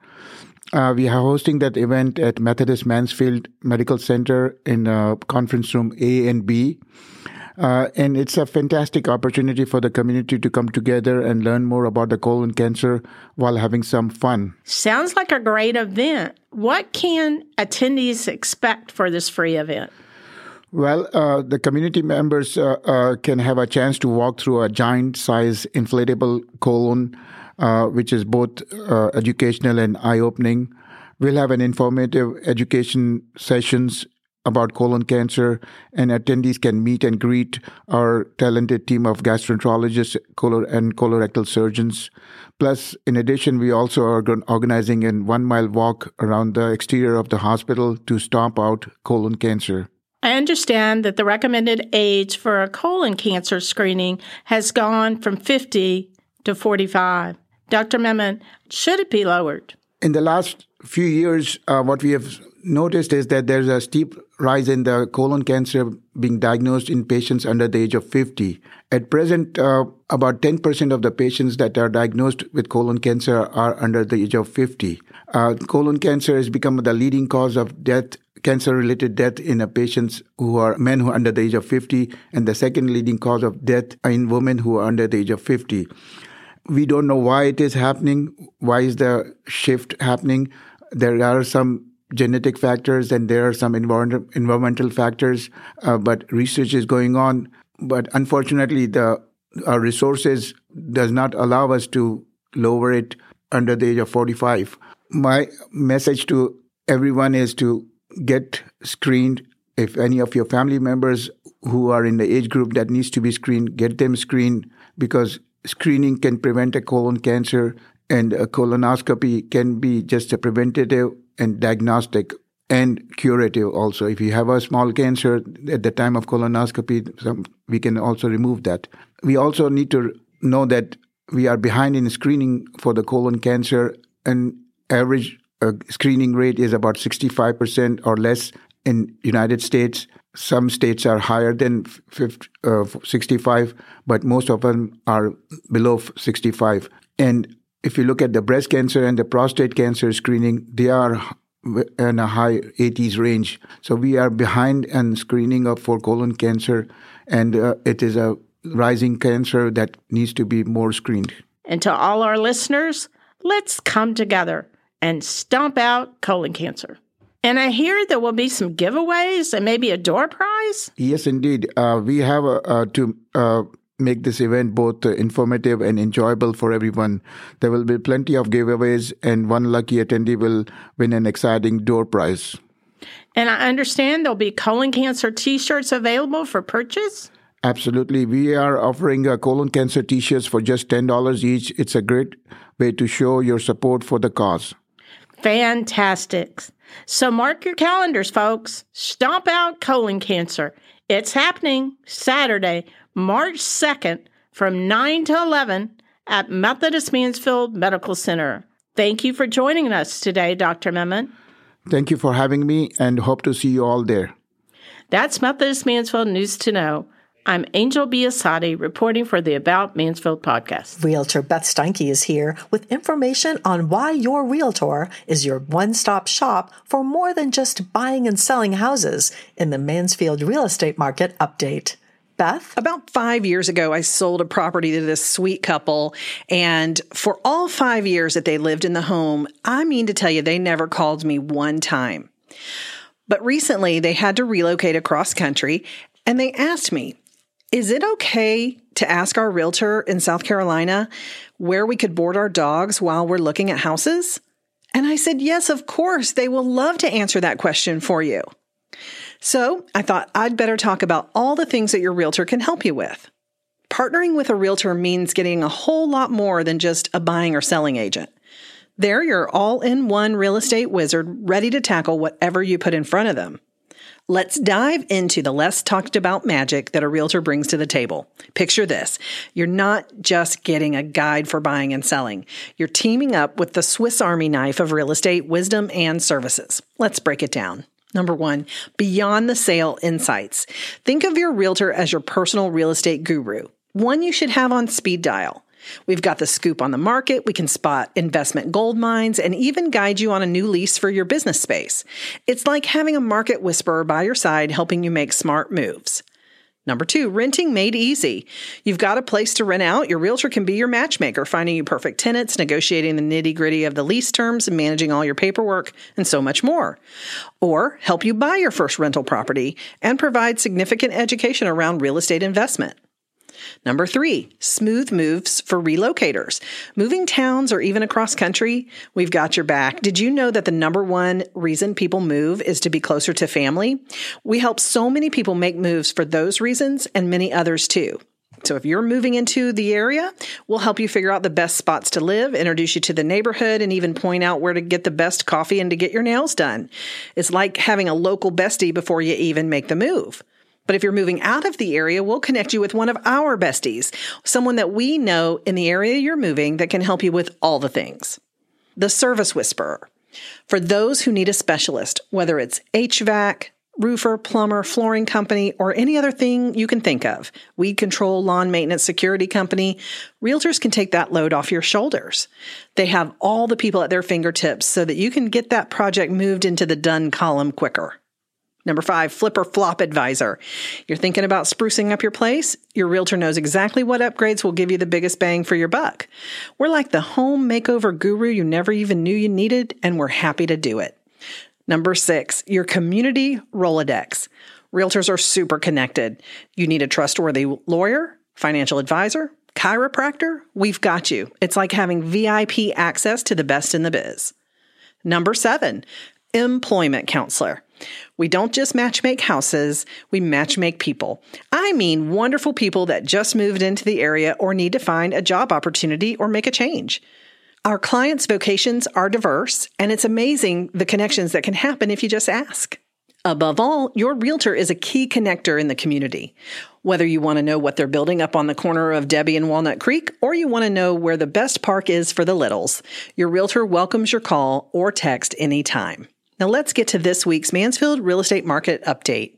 [SPEAKER 17] Uh, we are hosting that event at Methodist Mansfield Medical Center in uh, conference room A and B. Uh, and it's a fantastic opportunity for the community to come together and learn more about the colon cancer while having some fun.
[SPEAKER 11] Sounds like a great event. What can attendees expect for this free event?
[SPEAKER 17] Well, uh, the community members uh, uh can have a chance to walk through a giant size inflatable colon, uh, which is both uh, educational and eye opening. We'll have an informative education sessions about colon cancer, and attendees can meet and greet our talented team of gastroenterologists and colorectal surgeons. Plus, in addition, we also are organizing a one mile walk around the exterior of the hospital to stomp out colon cancer.
[SPEAKER 11] I understand that the recommended age for a colon cancer screening has gone from 50 to 45. Dr. Memon, should it be lowered?
[SPEAKER 17] In the last few years, uh, what we have noticed is that there's a steep rise in the colon cancer being diagnosed in patients under the age of 50. At present, uh, about 10% of the patients that are diagnosed with colon cancer are under the age of 50. Uh, colon cancer has become the leading cause of death cancer related death in patients who are men who are under the age of 50 and the second leading cause of death in women who are under the age of 50 we don't know why it is happening why is the shift happening there are some genetic factors and there are some environment, environmental factors, uh, but research is going on. But unfortunately, the our resources does not allow us to lower it under the age of 45. My message to everyone is to get screened if any of your family members who are in the age group that needs to be screened, get them screened because screening can prevent a colon cancer and a colonoscopy can be just a preventative and diagnostic and curative also. If you have a small cancer at the time of colonoscopy, some, we can also remove that. We also need to know that we are behind in screening for the colon cancer and average uh, screening rate is about 65% or less in United States. Some states are higher than 50, uh, 65, but most of them are below 65. And if you look at the breast cancer and the prostate cancer screening, they are in a high 80s range. So we are behind in screening of for colon cancer, and uh, it is a rising cancer that needs to be more screened.
[SPEAKER 11] And to all our listeners, let's come together and stomp out colon cancer. And I hear there will be some giveaways and maybe a door prize.
[SPEAKER 17] Yes, indeed. Uh, we have uh, to uh, make this event both uh, informative and enjoyable for everyone. There will be plenty of giveaways, and one lucky attendee will win an exciting door prize.
[SPEAKER 11] And I understand there'll be colon cancer t shirts available for purchase.
[SPEAKER 17] Absolutely. We are offering uh, colon cancer t shirts for just $10 each. It's a great way to show your support for the cause.
[SPEAKER 11] Fantastic. So mark your calendars, folks. Stomp out colon cancer. It's happening Saturday, March 2nd from 9 to 11 at Methodist Mansfield Medical Center. Thank you for joining us today, Dr. Memon.
[SPEAKER 17] Thank you for having me and hope to see you all there.
[SPEAKER 11] That's Methodist Mansfield News to Know. I'm Angel Biasatti reporting for the About Mansfield podcast.
[SPEAKER 2] Realtor Beth Steinke is here with information on why your realtor is your one stop shop for more than just buying and selling houses in the Mansfield real estate market update. Beth?
[SPEAKER 12] About five years ago, I sold a property to this sweet couple. And for all five years that they lived in the home, I mean to tell you, they never called me one time. But recently, they had to relocate across country and they asked me, is it okay to ask our realtor in South Carolina where we could board our dogs while we're looking at houses? And I said, Yes, of course. They will love to answer that question for you. So I thought I'd better talk about all the things that your realtor can help you with. Partnering with a realtor means getting a whole lot more than just a buying or selling agent. They're your all in one real estate wizard ready to tackle whatever you put in front of them. Let's dive into the less talked about magic that a realtor brings to the table. Picture this. You're not just getting a guide for buying and selling. You're teaming up with the Swiss Army knife of real estate wisdom and services. Let's break it down. Number one, beyond the sale insights. Think of your realtor as your personal real estate guru, one you should have on speed dial. We've got the scoop on the market. We can spot investment gold mines and even guide you on a new lease for your business space. It's like having a market whisperer by your side helping you make smart moves. Number two, renting made easy. You've got a place to rent out. Your realtor can be your matchmaker, finding you perfect tenants, negotiating the nitty gritty of the lease terms, and managing all your paperwork, and so much more. Or help you buy your first rental property and provide significant education around real estate investment. Number three, smooth moves for relocators. Moving towns or even across country, we've got your back. Did you know that the number one reason people move is to be closer to family? We help so many people make moves for those reasons and many others too. So if you're moving into the area, we'll help you figure out the best spots to live, introduce you to the neighborhood, and even point out where to get the best coffee and to get your nails done. It's like having a local bestie before you even make the move. But if you're moving out of the area, we'll connect you with one of our besties, someone that we know in the area you're moving that can help you with all the things. The Service Whisperer. For those who need a specialist, whether it's HVAC, roofer, plumber, flooring company, or any other thing you can think of, weed control, lawn maintenance, security company, realtors can take that load off your shoulders. They have all the people at their fingertips so that you can get that project moved into the done column quicker. Number five, flip or flop advisor. You're thinking about sprucing up your place? Your realtor knows exactly what upgrades will give you the biggest bang for your buck. We're like the home makeover guru you never even knew you needed, and we're happy to do it. Number six, your community Rolodex. Realtors are super connected. You need a trustworthy lawyer, financial advisor, chiropractor? We've got you. It's like having VIP access to the best in the biz. Number seven, employment counselor. We don't just matchmake houses, we matchmake people. I mean, wonderful people that just moved into the area or need to find a job opportunity or make a change. Our clients' vocations are diverse, and it's amazing the connections that can happen if you just ask. Above all, your realtor is a key connector in the community. Whether you want to know what they're building up on the corner of Debbie and Walnut Creek, or you want to know where the best park is for the littles, your realtor welcomes your call or text anytime. Now let's get to this week's Mansfield Real Estate Market Update.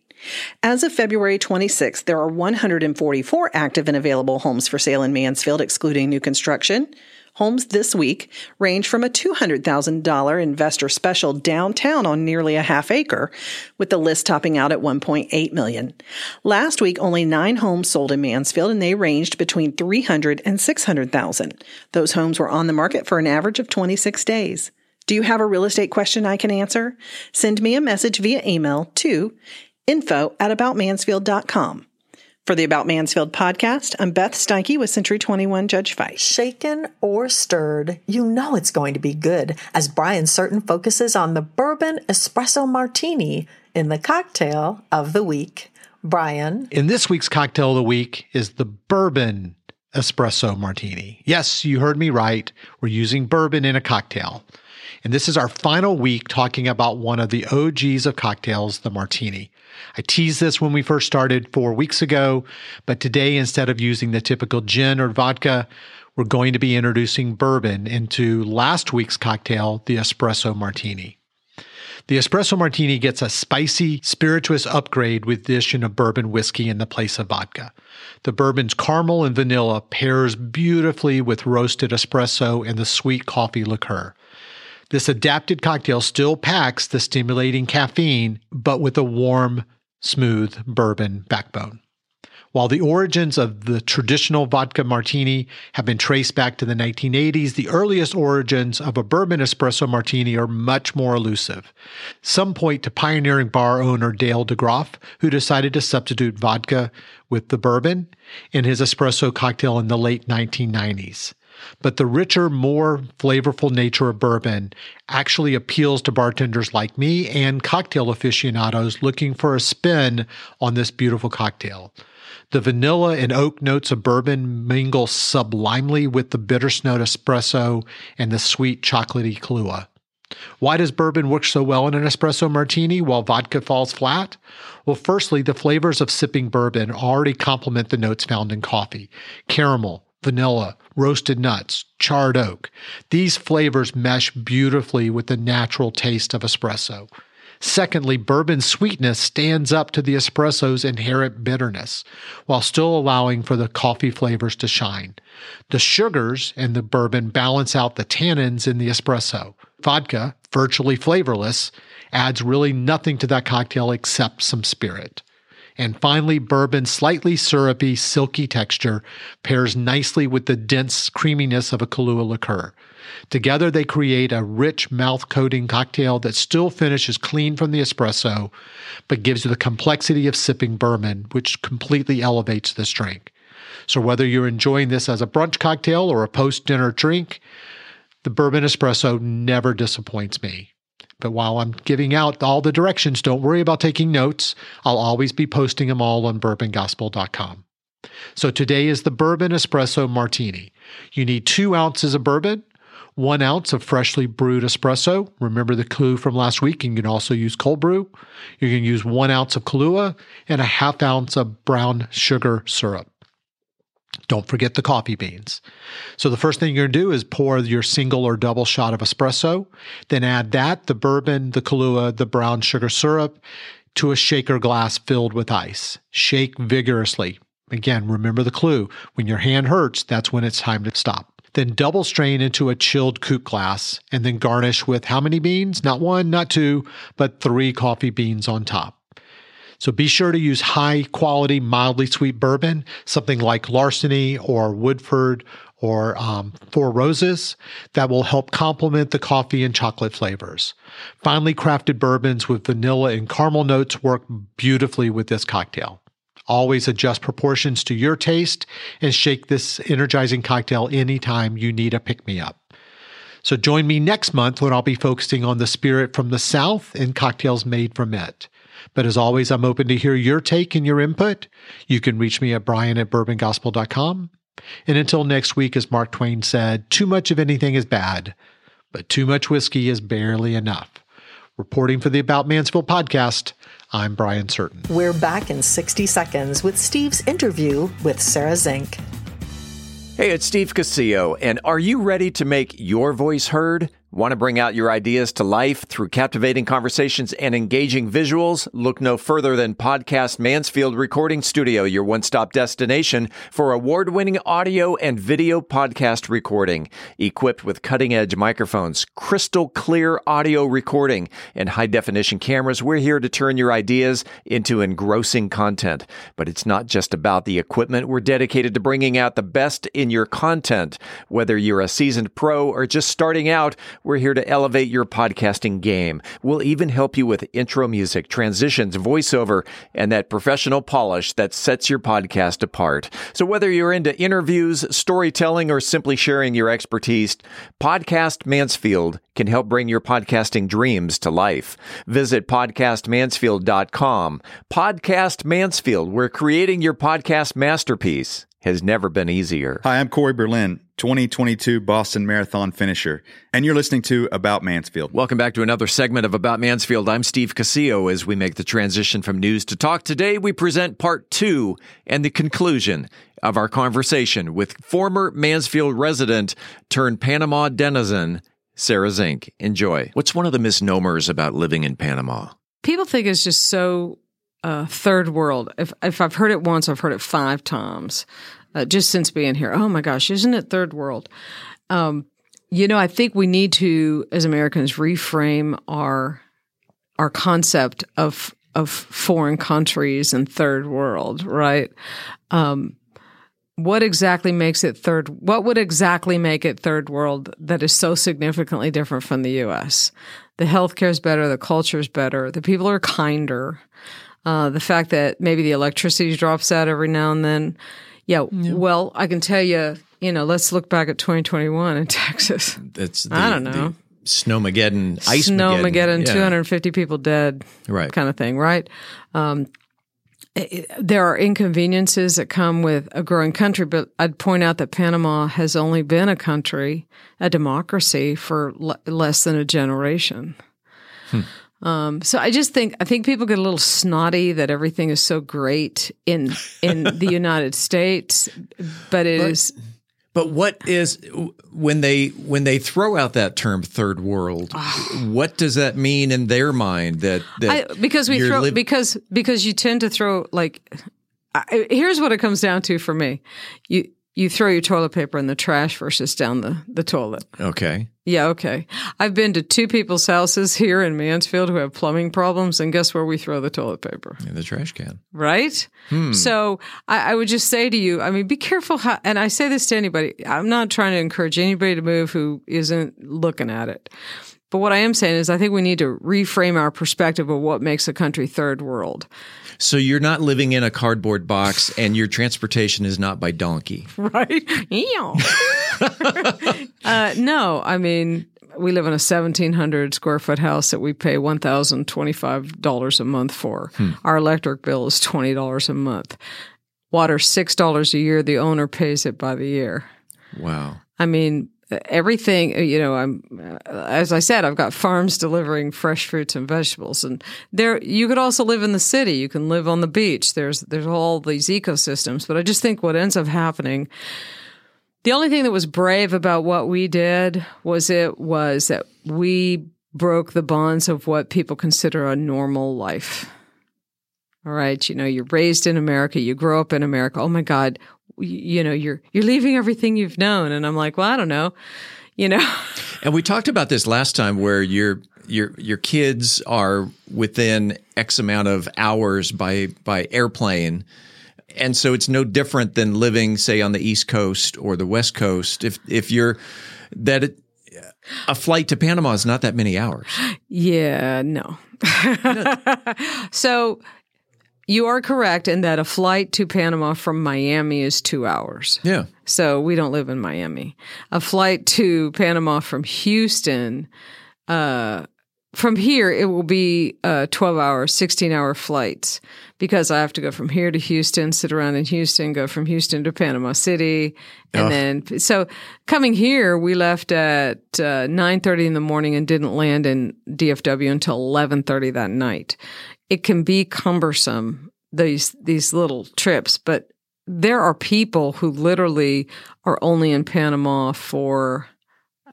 [SPEAKER 12] As of February 26th, there are 144 active and available homes for sale in Mansfield, excluding new construction. Homes this week range from a $200,000 investor special downtown on nearly a half acre, with the list topping out at 1.8 million. Last week, only nine homes sold in Mansfield, and they ranged between 300 and 600,000. Those homes were on the market for an average of 26 days. Do you have a real estate question I can answer? Send me a message via email to info at aboutmansfield.com. For the About Mansfield podcast, I'm Beth Steinke with Century 21 Judge Fite.
[SPEAKER 2] Shaken or stirred, you know it's going to be good as Brian Certain focuses on the bourbon espresso martini in the cocktail of the week. Brian.
[SPEAKER 13] In this week's cocktail of the week is the bourbon espresso martini. Yes, you heard me right. We're using bourbon in a cocktail. And this is our final week talking about one of the OGs of cocktails, the martini. I teased this when we first started four weeks ago, but today, instead of using the typical gin or vodka, we're going to be introducing bourbon into last week's cocktail, the espresso martini. The espresso martini gets a spicy, spirituous upgrade with the addition of bourbon whiskey in the place of vodka. The bourbon's caramel and vanilla pairs beautifully with roasted espresso and the sweet coffee liqueur. This adapted cocktail still packs the stimulating caffeine, but with a warm, smooth bourbon backbone. While the origins of the traditional vodka martini have been traced back to the 1980s, the earliest origins of a bourbon espresso martini are much more elusive. Some point to pioneering bar owner Dale DeGroff, who decided to substitute vodka with the bourbon in his espresso cocktail in the late 1990s but the richer, more flavorful nature of bourbon actually appeals to bartenders like me and cocktail aficionados looking for a spin on this beautiful cocktail. The vanilla and oak notes of bourbon mingle sublimely with the bitter note espresso and the sweet chocolatey Kahlua. Why does bourbon work so well in an espresso martini while vodka falls flat? Well, firstly, the flavors of sipping bourbon already complement the notes found in coffee caramel, vanilla, roasted nuts, charred oak. These flavors mesh beautifully with the natural taste of espresso. Secondly, bourbon sweetness stands up to the espresso's inherent bitterness, while still allowing for the coffee flavors to shine. The sugars in the bourbon balance out the tannins in the espresso. Vodka, virtually flavorless, adds really nothing to that cocktail except some spirit. And finally, bourbon's slightly syrupy, silky texture pairs nicely with the dense creaminess of a Kahlua liqueur. Together, they create a rich mouth coating cocktail that still finishes clean from the espresso, but gives you the complexity of sipping bourbon, which completely elevates this drink. So, whether you're enjoying this as a brunch cocktail or a post dinner drink, the bourbon espresso never disappoints me. But while I'm giving out all the directions, don't worry about taking notes. I'll always be posting them all on bourbongospel.com. So today is the bourbon espresso martini. You need two ounces of bourbon, one ounce of freshly brewed espresso. Remember the clue from last week. And you can also use cold brew. You can use one ounce of Kahlua and a half ounce of brown sugar syrup. Don't forget the coffee beans. So the first thing you're going to do is pour your single or double shot of espresso, then add that, the bourbon, the Kahlua, the brown sugar syrup to a shaker glass filled with ice. Shake vigorously. Again, remember the clue. When your hand hurts, that's when it's time to stop. Then double strain into a chilled coupe glass and then garnish with how many beans? Not one, not two, but three coffee beans on top. So be sure to use high quality, mildly sweet bourbon, something like Larceny or Woodford or um, Four Roses that will help complement the coffee and chocolate flavors. Finely crafted bourbons with vanilla and caramel notes work beautifully with this cocktail. Always adjust proportions to your taste and shake this energizing cocktail anytime you need a pick me up. So join me next month when I'll be focusing on the spirit from the South and cocktails made from it. But as always, I'm open to hear your take and your input. You can reach me at brian at bourbongospel.com. And until next week, as Mark Twain said, too much of anything is bad, but too much whiskey is barely enough. Reporting for the About Mansfield podcast, I'm Brian Certain.
[SPEAKER 2] We're back in 60 seconds with Steve's interview with Sarah Zink.
[SPEAKER 1] Hey, it's Steve Casillo, and are you ready to make your voice heard? Want to bring out your ideas to life through captivating conversations and engaging visuals? Look no further than Podcast Mansfield Recording Studio, your one stop destination for award winning audio and video podcast recording. Equipped with cutting edge microphones, crystal clear audio recording, and high definition cameras, we're here to turn your ideas into engrossing content. But it's not just about the equipment, we're dedicated to bringing out the best in your content. Whether you're a seasoned pro or just starting out, we're here to elevate your podcasting game. We'll even help you with intro music, transitions, voiceover, and that professional polish that sets your podcast apart. So whether you're into interviews, storytelling, or simply sharing your expertise, Podcast Mansfield can help bring your podcasting dreams to life. Visit podcastmansfield.com. Podcast Mansfield, where creating your podcast masterpiece has never been easier.
[SPEAKER 18] Hi, I'm Corey Berlin, 2022 Boston Marathon finisher, and you're listening to About Mansfield.
[SPEAKER 1] Welcome back to another segment of About Mansfield. I'm Steve Casillo as we make the transition from news to talk. Today we present part two and the conclusion of our conversation with former Mansfield resident turned Panama denizen, Sarah Zink. Enjoy. What's one of the misnomers about living in Panama?
[SPEAKER 19] People think it's just so uh, third world. If if I've heard it once, I've heard it five times, uh, just since being here. Oh my gosh, isn't it third world? Um, you know, I think we need to, as Americans, reframe our our concept of of foreign countries and third world. Right? Um, what exactly makes it third? What would exactly make it third world that is so significantly different from the U.S.? The healthcare is better, the culture is better, the people are kinder. Uh, the fact that maybe the electricity drops out every now and then. Yeah, yeah, well, I can tell you, you know, let's look back at 2021 in Texas.
[SPEAKER 1] That's the,
[SPEAKER 19] I don't know.
[SPEAKER 1] Snowmageddon, ice
[SPEAKER 19] Snowmageddon, yeah. 250 people dead,
[SPEAKER 1] right?
[SPEAKER 19] Kind of thing, right? Um, it, there are inconveniences that come with a growing country, but I'd point out that Panama has only been a country, a democracy, for l- less than a generation. Hmm. Um, so I just think I think people get a little snotty that everything is so great in in the United States, but it
[SPEAKER 1] but,
[SPEAKER 19] is.
[SPEAKER 1] But what is when they when they throw out that term "third world"? what does that mean in their mind? That, that
[SPEAKER 19] I, because we throw li- because because you tend to throw like I, here's what it comes down to for me. You you throw your toilet paper in the trash versus down the, the toilet.
[SPEAKER 1] Okay.
[SPEAKER 19] Yeah, okay. I've been to two people's houses here in Mansfield who have plumbing problems, and guess where we throw the toilet paper?
[SPEAKER 1] In the trash can.
[SPEAKER 19] Right?
[SPEAKER 1] Hmm.
[SPEAKER 19] So I, I, would just say to you, I mean, be careful how, and I say this to anybody, I'm not trying to encourage anybody to move who isn't looking at it. But what I am saying is, I think we need to reframe our perspective of what makes a country third world.
[SPEAKER 1] So you're not living in a cardboard box, and your transportation is not by donkey,
[SPEAKER 19] right? uh, no, I mean we live in a 1700 square foot house that we pay $1,025 a month for. Hmm. Our electric bill is $20 a month. Water $6 a year. The owner pays it by the year.
[SPEAKER 1] Wow.
[SPEAKER 19] I mean, everything uh, you know i'm uh, as i said i've got farms delivering fresh fruits and vegetables. And there you could also live in the city. You can live on the beach. There's there's all these ecosystems. But i just think what ends up happening the only thing that was brave about what we did was it was that we broke the bonds of what people consider a normal life. All right. You know you're raised in america. You grow up in america. Oh my god you know you're you're leaving everything you've known. And i'm like well i don't know you know?
[SPEAKER 1] And we talked about this last time where your your your kids are within x amount of hours by by airplane. And so it's no different than living say on the east coast or the west coast. If if you're that it, a flight to panama is not that many hours.
[SPEAKER 19] Yeah no. So you are correct in that a flight to Panama from Miami is two hours.
[SPEAKER 1] Yeah.
[SPEAKER 19] So we don't live in Miami. A flight to Panama from Houston, uh, from here, it will be a 12 hour, 16 hour flights because I have to go from here to Houston, sit around in Houston, go from Houston to Panama City. And then, so coming here, we left at uh, 9.30 in the morning and didn't land in DFW until 11.30 that night. It can be cumbersome, these, these little trips, but there are people who literally are only in Panama for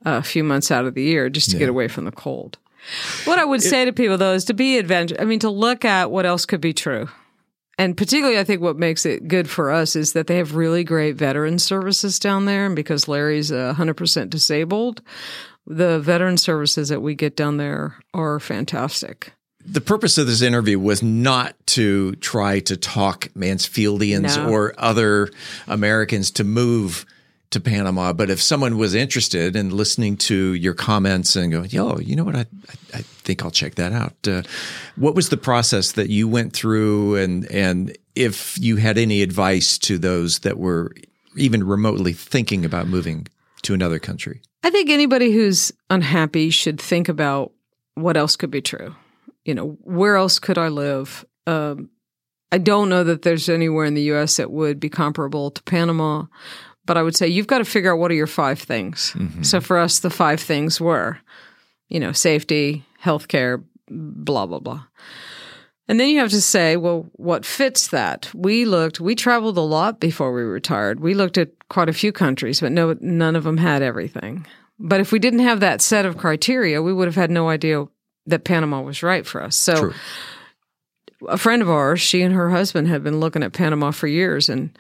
[SPEAKER 19] a few months out of the year just to
[SPEAKER 1] Yeah.
[SPEAKER 19] get away from the cold. What I would say to people though is to be adventure. I mean, to look at what else could be true. And particularly, I think what makes it good for us is that they have really great veteran services down there. And because Larry's uh, 100% disabled, the veteran services that we get down there are fantastic.
[SPEAKER 1] The purpose of this interview was not to try to talk Mansfieldians
[SPEAKER 19] No.
[SPEAKER 1] or other Americans to move to Panama, but if someone was interested in listening to your comments and going, "Yo, you know what? I I, I think I'll check that out." Uh, what was the process that you went through, and and if you had any advice to those that were even remotely thinking about moving to another country?
[SPEAKER 19] I think anybody who's unhappy should think about what else could be true. You know, where else could I live? Um, I don't know that there's anywhere in the U.S. that would be comparable to Panama, but I would say you've got to figure out what are your five things. So for us, the five things were, you know, safety, healthcare, blah blah blah. And then you have to say, well, what fits that? We looked, we traveled a lot before we retired. We looked at quite a few countries, but no, none of them had everything. But if we didn't have that set of criteria, we would have had no idea that Panama was right for us. So,
[SPEAKER 1] True.
[SPEAKER 19] a friend of ours, she and her husband had been looking at Panama for years. And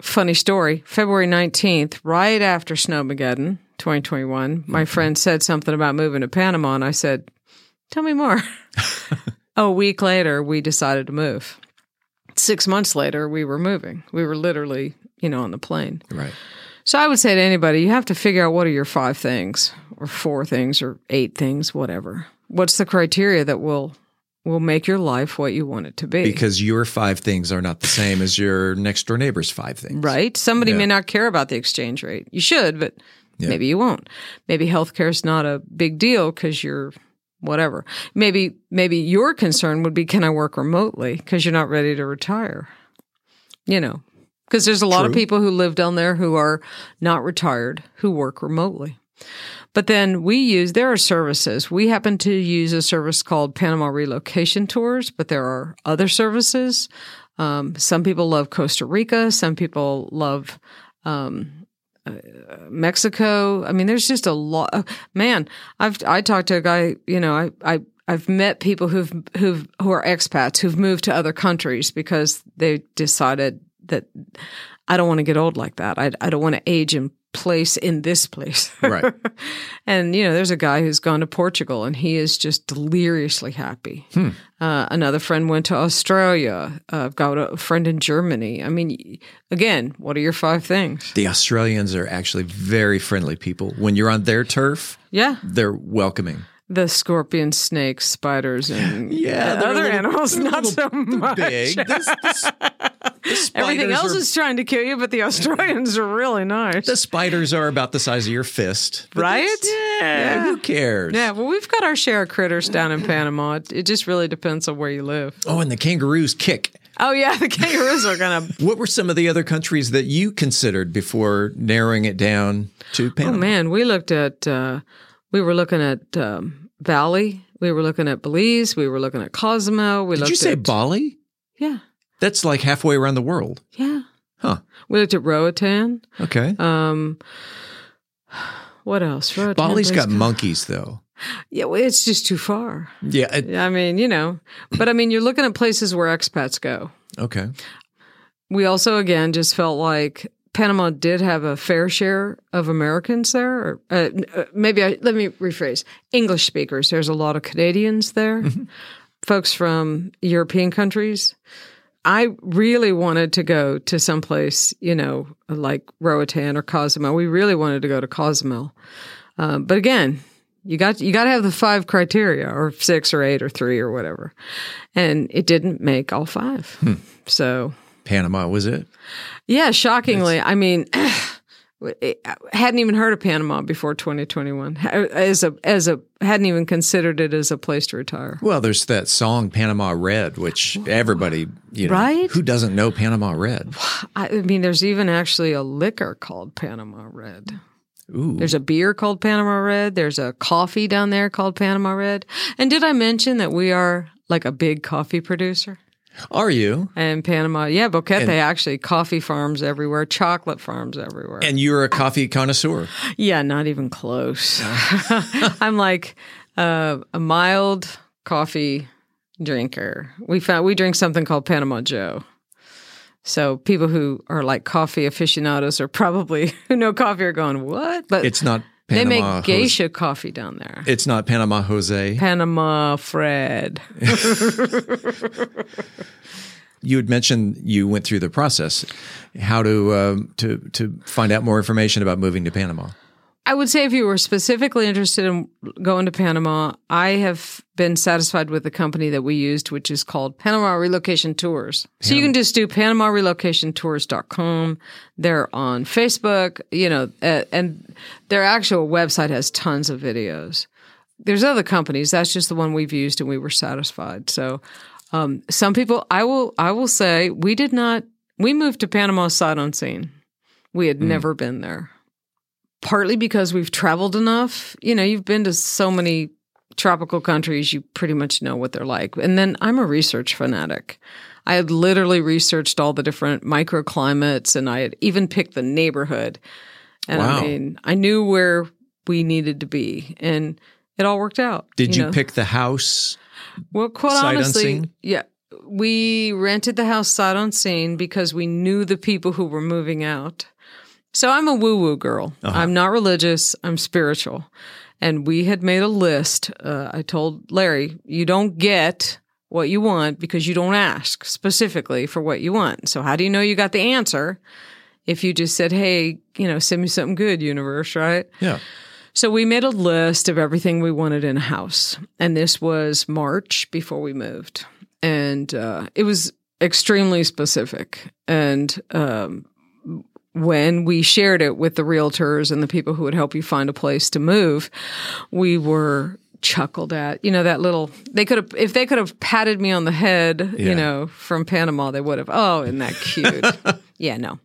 [SPEAKER 19] funny story, February 19th, right after Snowmageddon 2021, my mm-hmm. friend said something about moving to Panama. And I said, Tell me more. a week later, we decided to move. Six months later, we were moving. We were literally, you know, on the plane.
[SPEAKER 1] Right.
[SPEAKER 19] So I would say to anybody, you have to figure out what are your five things, or four things, or eight things, whatever. What's the criteria that will will make your life what you want it to be?
[SPEAKER 1] Because your five things are not the same as your next door neighbor's five things.
[SPEAKER 19] right? Somebody
[SPEAKER 1] Yeah.
[SPEAKER 19] may not care about the exchange rate. You should, but maybe you won't. Maybe healthcare is not a big deal because you're whatever. Maybe maybe your concern would be can I work remotely because you're not ready to retire. You know, because there's a lot of people who live down there who are not retired who work remotely. But then we use, there are services. We happen to use a service called Panama Relocation Tours, but there are other services. Um, some people love Costa Rica. Some people love um, uh, Mexico. I mean, there's just a lot. uh, Man, I've I talked to a guy. You know, I I I've met people who've who've who are expats who've moved to other countries because they decided that I don't want to get old like that. I I don't want to age in place in this place.
[SPEAKER 1] Right.
[SPEAKER 19] and you know, there's a guy who's gone to Portugal and he is just deliriously happy.
[SPEAKER 1] Hmm.
[SPEAKER 19] Uh, another friend went to Australia. Uh, I've got a friend in Germany. I mean, again, what are your five things?
[SPEAKER 1] The Australians are actually very friendly people. When you're on their turf,
[SPEAKER 19] Yeah.
[SPEAKER 1] they're welcoming.
[SPEAKER 19] The scorpions, snakes, spiders, and
[SPEAKER 1] Yeah,
[SPEAKER 19] other
[SPEAKER 1] little-
[SPEAKER 19] animals. Not so much.
[SPEAKER 1] big. This-
[SPEAKER 19] Everything else
[SPEAKER 1] are-
[SPEAKER 19] is trying to kill you, but the Australians are really nice.
[SPEAKER 1] The spiders are about the size of your fist.
[SPEAKER 19] Right?
[SPEAKER 1] that's- Yeah, who cares?
[SPEAKER 19] Yeah, well, we've got our share of critters down in Panama. It, it just really depends on where you live.
[SPEAKER 1] Oh, and the kangaroos kick.
[SPEAKER 19] Oh, yeah, the kangaroos are going to.
[SPEAKER 1] What were some of the other countries that you considered before narrowing it down to Panama?
[SPEAKER 19] Oh, man, we looked at, uh, we were looking at um, Bali. We were looking at Belize. We were looking at Cosmo. We
[SPEAKER 1] Did you say
[SPEAKER 19] at,
[SPEAKER 1] Bali?
[SPEAKER 19] Yeah,
[SPEAKER 1] That's like halfway around the world.
[SPEAKER 19] yeah.
[SPEAKER 1] Huh.
[SPEAKER 19] We looked at Roatan.
[SPEAKER 1] Okay.
[SPEAKER 19] Um, what else? Roatan,
[SPEAKER 1] Bali's got monkeys, though.
[SPEAKER 19] Yeah, well, it's just too far.
[SPEAKER 1] Yeah. it-
[SPEAKER 19] I mean, you know, but I mean, you're looking at places where expats go.
[SPEAKER 1] okay.
[SPEAKER 19] We also, again, just felt like Panama did have a fair share of Americans there. Or, uh, uh, maybe I, let me rephrase English speakers. There's a lot of Canadians there, folks from European countries. I really wanted to go to someplace, you know, like Roatan or Cozumel. We really wanted to go to Cozumel. Um, but again, You got you got to have the five criteria, or six, or eight, or three, or whatever. And it didn't make all five.
[SPEAKER 1] Hmm.
[SPEAKER 19] So
[SPEAKER 1] Panama was it?
[SPEAKER 19] yeah, shockingly, I mean, I hadn't even heard of Panama before 2021. As a as a hadn't even considered it as a place to retire.
[SPEAKER 1] Well, there's that song Panama Red, which everybody, you know,
[SPEAKER 19] Right?
[SPEAKER 1] who doesn't know Panama Red?
[SPEAKER 19] I I mean, there's even actually a liquor called Panama Red.
[SPEAKER 1] Ooh.
[SPEAKER 19] There's a beer called Panama Red. There's a coffee down there called Panama Red. And did I mention that we are like a big coffee producer?
[SPEAKER 1] Are you?
[SPEAKER 19] In Panama, yeah, Boquete
[SPEAKER 1] And-
[SPEAKER 19] actually coffee farms everywhere, chocolate farms everywhere.
[SPEAKER 1] And you're a coffee connoisseur.
[SPEAKER 19] yeah, not even close. I'm like uh, a mild coffee drinker. We found we drink something called Panama Joe. So people who are like coffee aficionados are probably who know coffee are going what? But
[SPEAKER 1] It's not
[SPEAKER 19] they
[SPEAKER 1] Panama
[SPEAKER 19] make
[SPEAKER 1] Jose-
[SPEAKER 19] geisha coffee down there.
[SPEAKER 1] It's not Panama Jose.
[SPEAKER 19] Panama Fred.
[SPEAKER 1] you had mentioned you went through the process. How to um, to to find out more information about moving to Panama?
[SPEAKER 19] I would say if you were specifically interested in going to Panama, I have been satisfied with the company that we used, which is called Panama Relocation Tours. So you can just do PanamaRelocationTours.com. They're on Facebook, you know, uh, and their actual website has tons of videos. There's other companies. That's just the one we've used, and we were satisfied. So, um, some people, I will, I will say, we did not. We moved to Panama sight unseen. We had never been there partly because we've traveled enough. You know, you've been to so many tropical countries, you pretty much know what they're like. And then I'm a research fanatic. I had literally researched all the different microclimates and I had even picked the neighborhood. And
[SPEAKER 1] Wow.
[SPEAKER 19] I mean, I knew where we needed to be and it all worked out.
[SPEAKER 1] Did you,
[SPEAKER 19] know?
[SPEAKER 1] pick the house?
[SPEAKER 19] Well, quite honestly,
[SPEAKER 1] unseen?
[SPEAKER 19] yeah. We rented the house sight unseen because we knew the people who were moving out. So I'm a woo woo girl.
[SPEAKER 1] Uh-huh.
[SPEAKER 19] I'm not religious, I'm spiritual. And we had made a list. Uh, I told Larry, you don't get what you want because you don't ask specifically for what you want. So, how do you know you got the answer if you just said, hey, you know, send me something good, universe, right?
[SPEAKER 1] Yeah.
[SPEAKER 19] So we made a list of everything we wanted in a house. And this was March before we moved. And uh, it was extremely specific. And um, when we shared it with the realtors and the people who would help you find a place to move, we were chuckled at. You know, that little, they could have, if they could have patted me on the head,
[SPEAKER 1] Yeah.
[SPEAKER 19] you know, from Panama, they would have, oh, isn't that cute? yeah, no.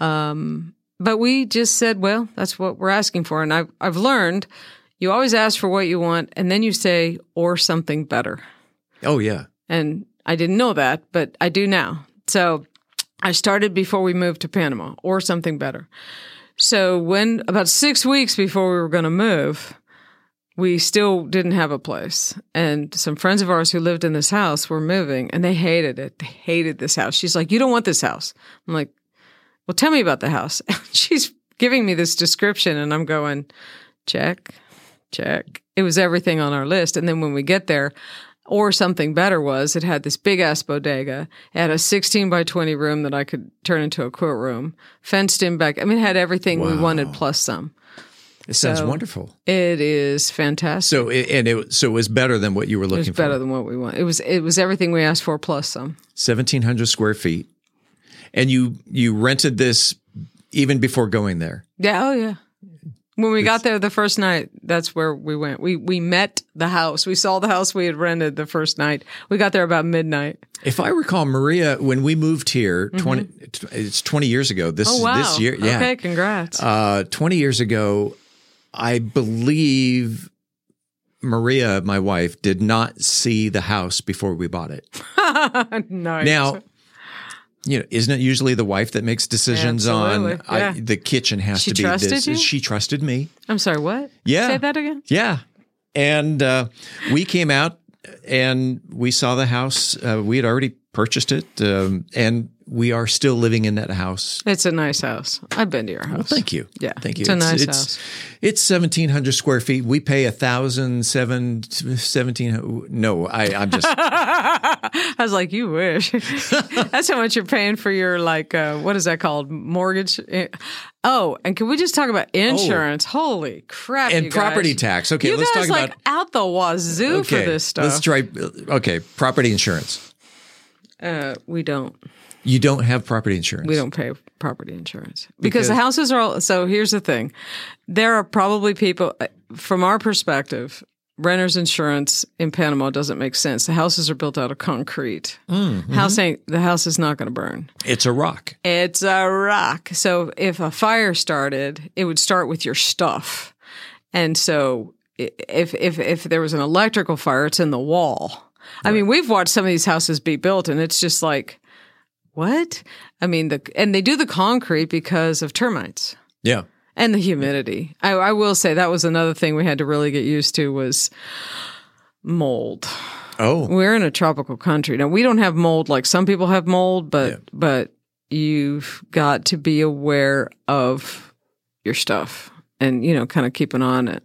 [SPEAKER 19] Um, but we just said, well, that's what we're asking for. And I've, I've learned you always ask for what you want and then you say, or something better.
[SPEAKER 1] Oh yeah.
[SPEAKER 19] And I didn't know that, but I do now. So I started before we moved to Panama or something better. So when about six weeks before we were going to move, we still didn't have a place. And some friends of ours who lived in this house were moving and they hated it. They hated this house. She's like, You don't want this house. I'm like, Well, tell me about the house. She's giving me this description and I'm going, Check, check. It was everything on our list. And then when we get there, or something better was it had this big ass bodega. It had a 16 by 20 room that I could turn into a courtroom, fenced in back. I mean, it had everything we wanted plus some.
[SPEAKER 1] It sounds
[SPEAKER 19] So,
[SPEAKER 1] wonderful.
[SPEAKER 19] It is fantastic.
[SPEAKER 1] So it, and it so it was better than what you were
[SPEAKER 19] it was
[SPEAKER 1] looking
[SPEAKER 19] better
[SPEAKER 1] for.
[SPEAKER 19] than what we want. It was it was everything we asked for plus some.
[SPEAKER 1] Seventeen hundred square feet, and you you rented this even before going there.
[SPEAKER 19] Yeah, oh yeah. When we got there the first night, that's where we went. We we met the house. We saw the house we had rented the first night. We got there about midnight.
[SPEAKER 1] If I recall, Maria, when we moved here, 20, it's twenty years ago. This
[SPEAKER 19] Mm-hmm. oh wow!
[SPEAKER 1] this year, yeah.
[SPEAKER 19] Okay, congrats.
[SPEAKER 1] Uh, 20 years ago, I believe Maria, my wife, did not see the house before we bought it.
[SPEAKER 19] nice.
[SPEAKER 1] Now, you know, isn't it usually the wife that makes decisions on I, the kitchen has
[SPEAKER 19] She
[SPEAKER 1] to be
[SPEAKER 19] trusted
[SPEAKER 1] this?
[SPEAKER 19] you?
[SPEAKER 1] She trusted me.
[SPEAKER 19] I'm sorry. What?
[SPEAKER 1] Yeah.
[SPEAKER 19] Say that again.
[SPEAKER 1] Yeah. And uh, we came out and we saw the house. Uh, we had already purchased it, um, and we are still living in that house.
[SPEAKER 19] It's a nice house. I've been to your house.
[SPEAKER 1] Well, thank you.
[SPEAKER 19] Yeah,
[SPEAKER 1] thank you.
[SPEAKER 19] It's a nice
[SPEAKER 1] it's,
[SPEAKER 19] house.
[SPEAKER 1] It's seventeen hundred square feet. We pay a thousand seven seventeen. No, I, I'm just.
[SPEAKER 19] I was like, you wish. That's how much you're paying for your like, uh, what is that called? Mortgage. Eh, Oh, and can we just talk about insurance? Holy crap!
[SPEAKER 1] and property tax. Okay,
[SPEAKER 19] you
[SPEAKER 1] let's
[SPEAKER 19] guys
[SPEAKER 1] talk
[SPEAKER 19] like
[SPEAKER 1] about
[SPEAKER 19] out the wazoo for this stuff.
[SPEAKER 1] Let's try. Okay, property insurance.
[SPEAKER 19] Uh, we don't.
[SPEAKER 1] You don't have property insurance.
[SPEAKER 19] We don't pay property insurance because,
[SPEAKER 1] Because-
[SPEAKER 19] the houses are all. So here's the thing: there are probably people, uh, from our perspective, renters insurance in Panama doesn't make sense. The houses are built out of concrete.
[SPEAKER 1] Mm, mhm.
[SPEAKER 19] House ain't the house is not going to burn.
[SPEAKER 1] It's a rock.
[SPEAKER 19] It's a rock. So if a fire started, it would start with your stuff. And so if if if there was an electrical fire, it's in the wall. I mean, we've watched some of these houses be built and it's just like what? I mean, the and they do the concrete because of termites
[SPEAKER 1] Yeah.
[SPEAKER 19] and the humidity. I, I will say that was another thing we had to really get used to was mold.
[SPEAKER 1] Oh,
[SPEAKER 19] We're in a tropical country. Now we don't have mold like some people have mold, but but you've got to be aware of your stuff and you know kind of keep an eye on it.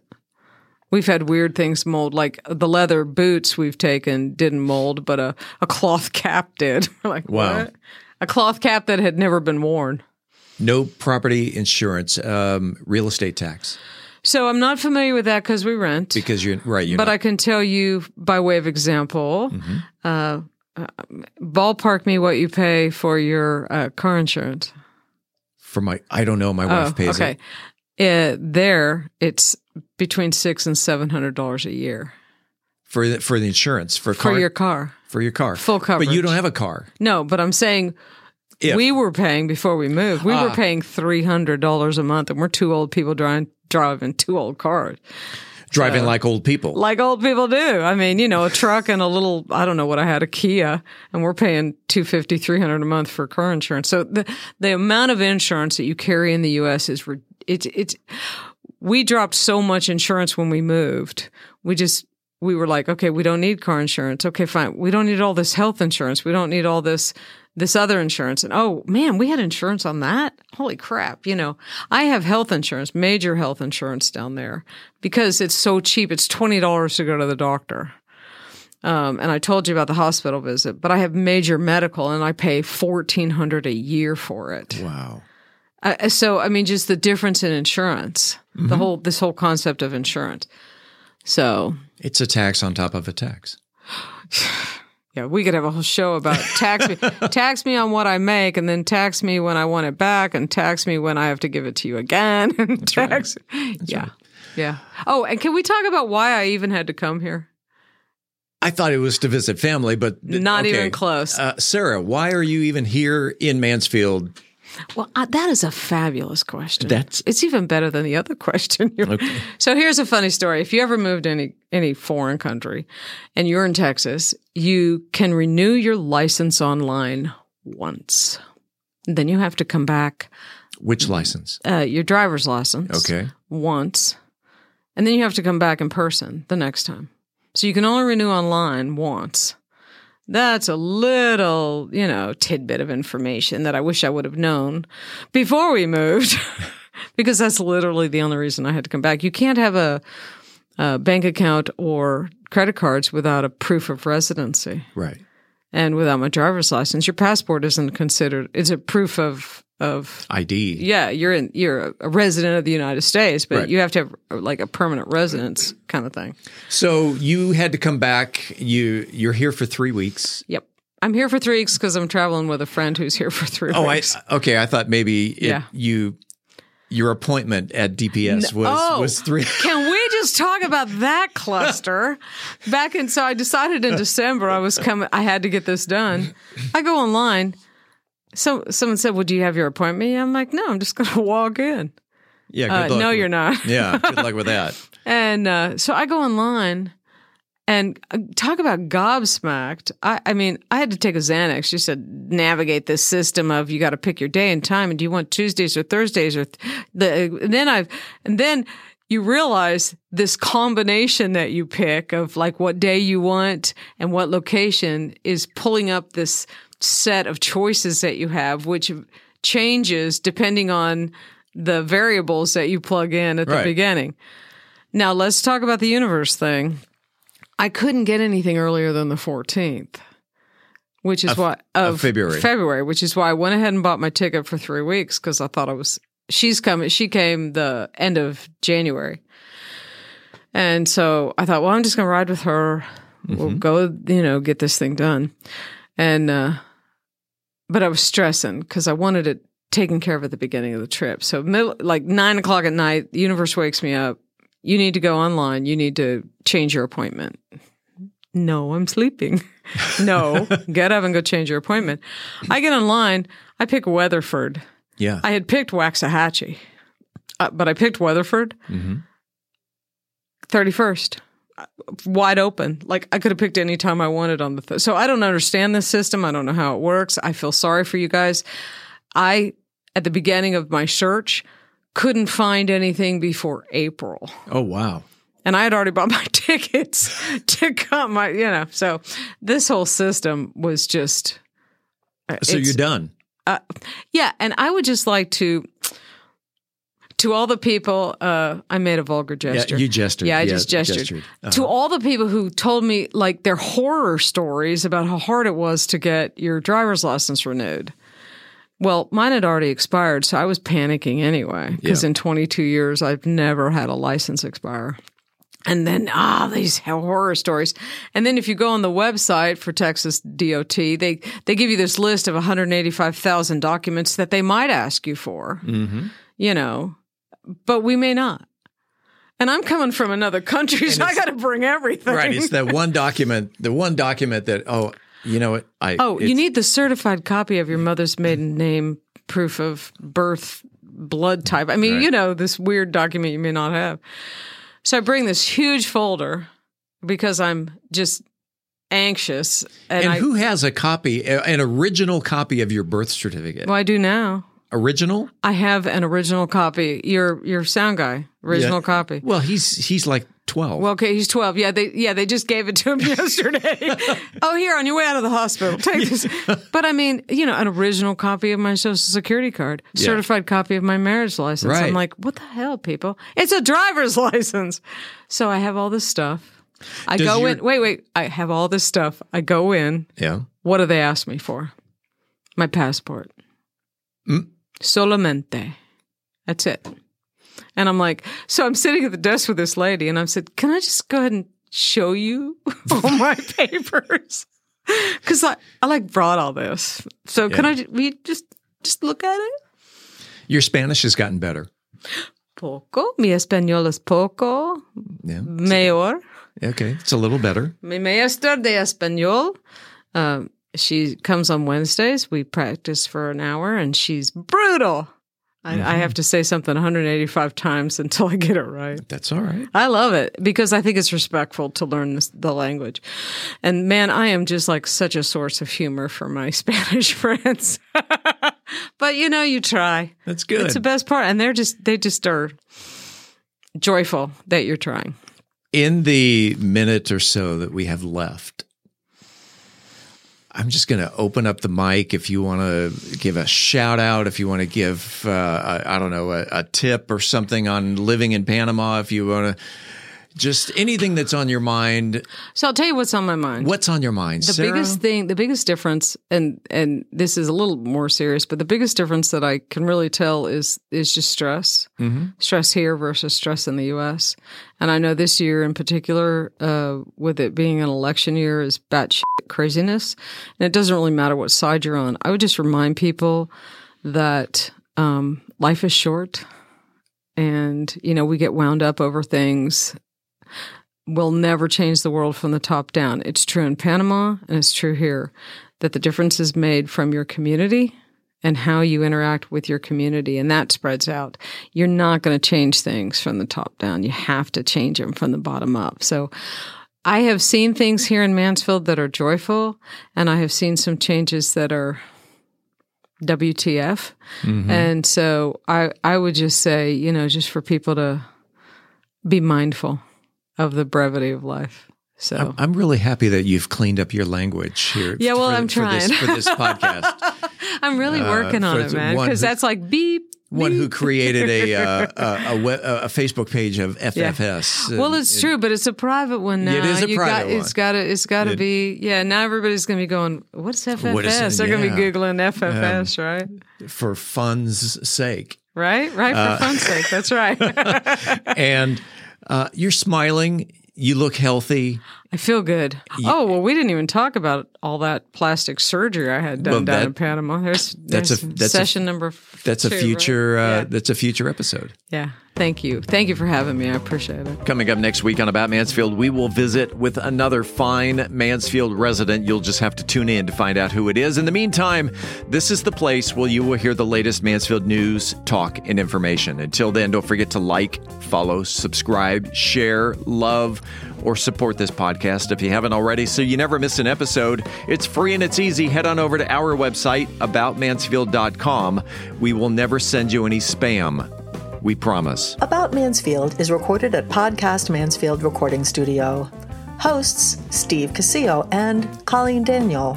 [SPEAKER 19] We've had weird things mold, like the leather boots we've taken didn't mold, but a, a cloth cap did. We're like,
[SPEAKER 1] Wow.
[SPEAKER 19] what? A cloth cap that had never been worn.
[SPEAKER 1] No property insurance, um, real estate tax
[SPEAKER 19] So I'm not familiar with that because we rent.
[SPEAKER 1] because you're right. You're
[SPEAKER 19] but
[SPEAKER 1] not-
[SPEAKER 19] I can tell you by way of example,
[SPEAKER 1] Mm-hmm.
[SPEAKER 19] uh, uh, ballpark me what you pay for your uh, car insurance.
[SPEAKER 1] for my. I don't know. My wife
[SPEAKER 19] oh,
[SPEAKER 1] pays
[SPEAKER 19] okay.
[SPEAKER 1] it
[SPEAKER 19] Uh, there, it's between six and seven hundred dollars a year
[SPEAKER 1] for the, for the insurance for
[SPEAKER 19] for your car.
[SPEAKER 1] for your car
[SPEAKER 19] Full coverage.
[SPEAKER 1] But you don't have a car.
[SPEAKER 19] No, but I'm saying
[SPEAKER 1] If.
[SPEAKER 19] we were paying before we moved. We were
[SPEAKER 1] Ah.
[SPEAKER 19] paying three hundred dollars a month, and we're two old people driving driving two old cars.
[SPEAKER 1] Driving
[SPEAKER 19] So-
[SPEAKER 1] like old people.
[SPEAKER 19] Like old people do. I mean, you know, a truck and a little, I don't know what I had, a Kia, and we're paying 250 300 a month for car insurance. So the, the amount of insurance that you carry in the U.S. is, it's, it's, we dropped so much insurance when we moved. We just, we were like, okay, we don't need car insurance. Okay, fine. We don't need all this health insurance. We don't need all this, this other insurance. And oh man, we had insurance on that. Holy crap. You know, I have health insurance, major health insurance down there because it's so cheap. It's $20 to go to the doctor. Um, and I told you about the hospital visit, but I have major medical and I pay 1400 a year for it.
[SPEAKER 1] Wow.
[SPEAKER 19] Uh, so, I mean, just the difference in insurance, the
[SPEAKER 1] Mhm.
[SPEAKER 19] whole, this whole concept of insurance. So,
[SPEAKER 1] It's a tax on top of a tax.
[SPEAKER 19] Yeah, we could have a whole show about tax me, tax me on what I make, and then tax me when I want it back, and tax me when I have to give it to you again. And tax, yeah, yeah. Oh, and can we talk about why I even had to come here?
[SPEAKER 1] I thought it was to visit family, but
[SPEAKER 19] Not
[SPEAKER 1] okay.
[SPEAKER 19] even close.
[SPEAKER 1] Uh, Sarah, why are you even here in Mansfield?
[SPEAKER 19] Well, uh, that is a fabulous question.
[SPEAKER 1] That's-
[SPEAKER 19] it's even better than the other question.
[SPEAKER 1] Okay.
[SPEAKER 19] So here's a funny story. If you ever moved to any any foreign country and you're in Texas, you can renew your license online once. Then you have to come back
[SPEAKER 1] Which license?
[SPEAKER 19] uh, your driver's license
[SPEAKER 1] Okay.
[SPEAKER 19] once, and then you have to come back in person the next time. So you can only renew online once. That's a little, you know, tidbit of information that I wish I would have known before we moved, because that's literally the only reason I had to come back. You can't have a, a bank account or credit cards without a proof of residency
[SPEAKER 1] Right.
[SPEAKER 19] And without my driver's license. Your passport isn't considered; it's a proof of of
[SPEAKER 1] ID.
[SPEAKER 19] yeah, you're in you're a resident of the United States, but
[SPEAKER 1] Right.
[SPEAKER 19] you have to have like a permanent residence kind of thing.
[SPEAKER 1] So you had to come back. You you're here for three weeks.
[SPEAKER 19] Yep. I'm here for three weeks because I'm traveling with a friend who's here for three
[SPEAKER 1] Oh, I okay. I thought maybe it,
[SPEAKER 19] Yeah.
[SPEAKER 1] you your appointment at DPS was
[SPEAKER 19] oh,
[SPEAKER 1] was three.
[SPEAKER 19] Can we just talk about that cluster? Back in, so I decided in December I was coming. I had to get this done. I go online. So someone said, "Well, do you have your appointment?" I'm like, "No, I'm just going to walk in."
[SPEAKER 1] Yeah.
[SPEAKER 19] Uh,
[SPEAKER 1] luck
[SPEAKER 19] no,
[SPEAKER 1] with-
[SPEAKER 19] you're not.
[SPEAKER 1] yeah. Good luck with that.
[SPEAKER 19] And uh, so I go online and uh, talk about gobsmacked. I, I mean, I had to take a Xanax. She said, navigate this system of you got to pick your day and time. And do you want Tuesdays or Thursdays or th- the, and then I've, and then you realize this combination that you pick of like what day you want and what location is pulling up this set of choices that you have, which changes depending on the variables that you plug in at the
[SPEAKER 1] Right.
[SPEAKER 19] beginning. Now, let's talk about the universe thing. I couldn't get anything earlier than the 14th, which is
[SPEAKER 1] Of-
[SPEAKER 19] why
[SPEAKER 1] of February.
[SPEAKER 19] February, which is why I went ahead and bought my ticket for three weeks because I thought I was. She's coming. She came the end of January, and so I thought, well, I'm just going to ride with her. We'll go, you know, get this thing done, and uh, but I was stressing because I wanted it taken care of at the beginning of the trip. So middle, like nine o'clock at night, the universe wakes me up. You need to go online. You need to change your appointment. No, I'm sleeping. no, get up and go change your appointment. I get online. I pick Weatherford.
[SPEAKER 1] Yeah.
[SPEAKER 19] I had picked Waxahachie, uh, but I picked Weatherford.
[SPEAKER 1] Mm-hmm.
[SPEAKER 19] 31st wide open like i could have picked any time i wanted on the th- so i don't understand this system i don't know how it works i feel sorry for you guys i at the beginning of my search couldn't find anything before april
[SPEAKER 1] Oh wow.
[SPEAKER 19] and i had already bought my tickets to come my you know so this whole system was just uh,
[SPEAKER 1] So you're done.
[SPEAKER 19] Uh, yeah, and I would just like to to all the people. Uh, I made a vulgar gesture.
[SPEAKER 1] you gestured.
[SPEAKER 19] Yeah, I
[SPEAKER 1] Yeah,
[SPEAKER 19] just gestured.
[SPEAKER 1] gestured. Uh-huh.
[SPEAKER 19] To all the people who told me like their horror stories about how hard it was to get your driver's license renewed. Well, mine had already expired, so I was panicking anyway because
[SPEAKER 1] Yeah.
[SPEAKER 19] in 22 years I've never had a license expire. And then ah, these horror stories. And then if you go on the website for Texas DOT, they they give you this list of 185,000 documents that they might ask you for.
[SPEAKER 1] Mm-hmm.
[SPEAKER 19] You know, but we may not. And I'm coming from another country, so I got to bring everything.
[SPEAKER 1] Right. It's that one document, the one document that, oh, you know what? I
[SPEAKER 19] Oh, you need the certified copy of your mother's maiden name, proof of birth, blood type. I mean,
[SPEAKER 1] Right.
[SPEAKER 19] you know, this weird document you may not have. So I bring this huge folder because I'm just anxious. And,
[SPEAKER 1] And,
[SPEAKER 19] I,
[SPEAKER 1] who has a copy, an original copy of your birth certificate?
[SPEAKER 19] well, I do now.
[SPEAKER 1] Original?
[SPEAKER 19] I have an original copy. Your your sound guy, original
[SPEAKER 1] Yeah.
[SPEAKER 19] copy.
[SPEAKER 1] Well, he's he's like twelve.
[SPEAKER 19] Well, okay, he's twelve. Yeah, they yeah they just gave it to him yesterday. oh, here on your way out of the hospital, take this. But I mean, you know, an original copy of my social security card,
[SPEAKER 1] Yeah.
[SPEAKER 19] certified copy of my marriage license.
[SPEAKER 1] Right.
[SPEAKER 19] I'm like, what the hell, people? It's a driver's license. So I have all this stuff. I
[SPEAKER 1] Does
[SPEAKER 19] go
[SPEAKER 1] your-
[SPEAKER 19] in. Wait, wait. I have all this stuff. I go in.
[SPEAKER 1] yeah.
[SPEAKER 19] What do they ask me for? My passport.
[SPEAKER 1] Mm.
[SPEAKER 19] Solamente. That's it. And I'm like, so I'm sitting at the desk with this lady, and I said, "Can I just go ahead and show you all my papers?" Because I, I like brought all this. So can I? We just just look at it.
[SPEAKER 1] Your Spanish has gotten better.
[SPEAKER 19] Poco. Mi español es poco.
[SPEAKER 1] Yeah.
[SPEAKER 19] Mayor.
[SPEAKER 1] Okay. It's a little better.
[SPEAKER 19] Mi maestro de español. Um, she comes on Wednesdays. We practice for an hour, and she's brutal. I, I mm-hmm. have to say something 185 times until I get it right.
[SPEAKER 1] That's all right.
[SPEAKER 19] I love it because I think it's respectful to learn this, the language. And man, I am just like such a source of humor for my Spanish friends. but you know, you try.
[SPEAKER 1] That's good.
[SPEAKER 19] It's the best part. And they're just, they just are joyful that you're trying.
[SPEAKER 1] In the minute or so that we have left, I'm just going to open up the mic if you want to give a shout out, if you want to give, uh, I, I don't know, a, a tip or something on living in Panama, if you want to just anything that's on your mind.
[SPEAKER 19] So I'll tell you what's on my mind.
[SPEAKER 1] What's on your mind,
[SPEAKER 19] the
[SPEAKER 1] Sarah?
[SPEAKER 19] biggest thing the biggest difference and and this is a little more serious but the biggest difference that i can really tell is is just stress
[SPEAKER 1] Mhm.
[SPEAKER 19] stress here versus stress in the us and i know this year in particular uh, with it being an election year is batshit craziness and it doesn't really matter what side you're on i would just remind people that um, life is short and you know we get wound up over things will never change the world from the top down. It's true in Panama and it's true here that the difference is made from your community and how you interact with your community and that spreads out. You're not going to change things from the top down. You have to change them from the bottom up. So I have seen things here in Mansfield that are joyful and I have seen some changes that are WTF.
[SPEAKER 1] Mhm.
[SPEAKER 19] And so I I would just say, you know, just for people to be mindful of the brevity of life. So
[SPEAKER 1] I'm, I'm really happy that you've cleaned up your language here.
[SPEAKER 19] Yeah, well,
[SPEAKER 1] for-
[SPEAKER 19] I'm
[SPEAKER 1] for this,
[SPEAKER 19] trying.
[SPEAKER 1] for this podcast.
[SPEAKER 19] I'm really
[SPEAKER 1] Uh,
[SPEAKER 19] working on it, man, because that's like beep.
[SPEAKER 1] One who created a uh, a, a, a Facebook page of
[SPEAKER 19] Yeah.
[SPEAKER 1] FFS.
[SPEAKER 19] Well, it's true, but it's a private one now.
[SPEAKER 1] It is a
[SPEAKER 19] You got,
[SPEAKER 1] private
[SPEAKER 19] It's got to. It's got to
[SPEAKER 1] It-
[SPEAKER 19] be. Yeah. Now everybody's going to be going. What's FFS?
[SPEAKER 1] What is?
[SPEAKER 19] They're going to be googling FFS, right?
[SPEAKER 1] for fun's sake.
[SPEAKER 19] Right. Right. For
[SPEAKER 1] Uh,
[SPEAKER 19] fun's sake. That's right.
[SPEAKER 1] and uh, you're smiling. You look healthy.
[SPEAKER 19] I feel good. Oh well, we didn't even talk about all that plastic surgery I had done
[SPEAKER 1] Well,
[SPEAKER 19] down in Panama. There's,
[SPEAKER 1] That's a that's
[SPEAKER 19] session
[SPEAKER 1] a,
[SPEAKER 19] number. f-
[SPEAKER 1] That's a
[SPEAKER 19] two, right?
[SPEAKER 1] future. Uh,
[SPEAKER 19] Yeah.
[SPEAKER 1] That's a future episode.
[SPEAKER 19] yeah. Thank you. Thank you for having me. I appreciate it.
[SPEAKER 1] Coming up next week on About Mansfield, we will visit with another fine Mansfield resident. You'll just have to tune in to find out who it is. In the meantime, this is the place where you will hear the latest Mansfield news, talk, and information. Until then, don't forget to like, follow, subscribe, share, love, or support this podcast if you haven't already so you never miss an episode. It's free and it's easy. Head on over to our website, aboutmansfield.com. We will never send you any spam. We promise.
[SPEAKER 2] About Mansfield is recorded at Podcast Mansfield Recording Studio. Hosts Steve Casillo and Colleen Daniel.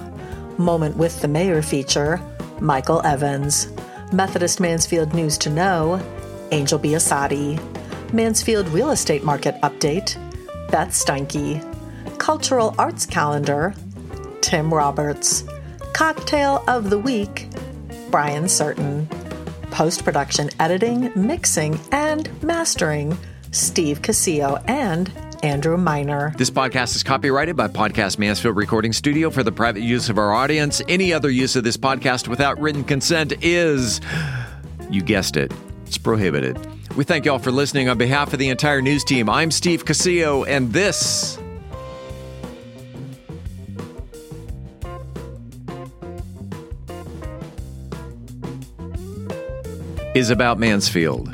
[SPEAKER 2] Moment with the Mayor feature Michael Evans. Methodist Mansfield News to Know Angel Biasatti. Mansfield Real Estate Market Update Beth Steinke. Cultural Arts Calendar Tim Roberts. Cocktail of the Week Brian Certain. Post production editing, mixing, and mastering Steve Casillo and Andrew Miner.
[SPEAKER 1] This podcast is copyrighted by Podcast Mansfield Recording Studio for the private use of our audience. Any other use of this podcast without written consent is, you guessed it, it's prohibited. We thank you all for listening on behalf of the entire news team. I'm Steve Casillo, and this is about Mansfield.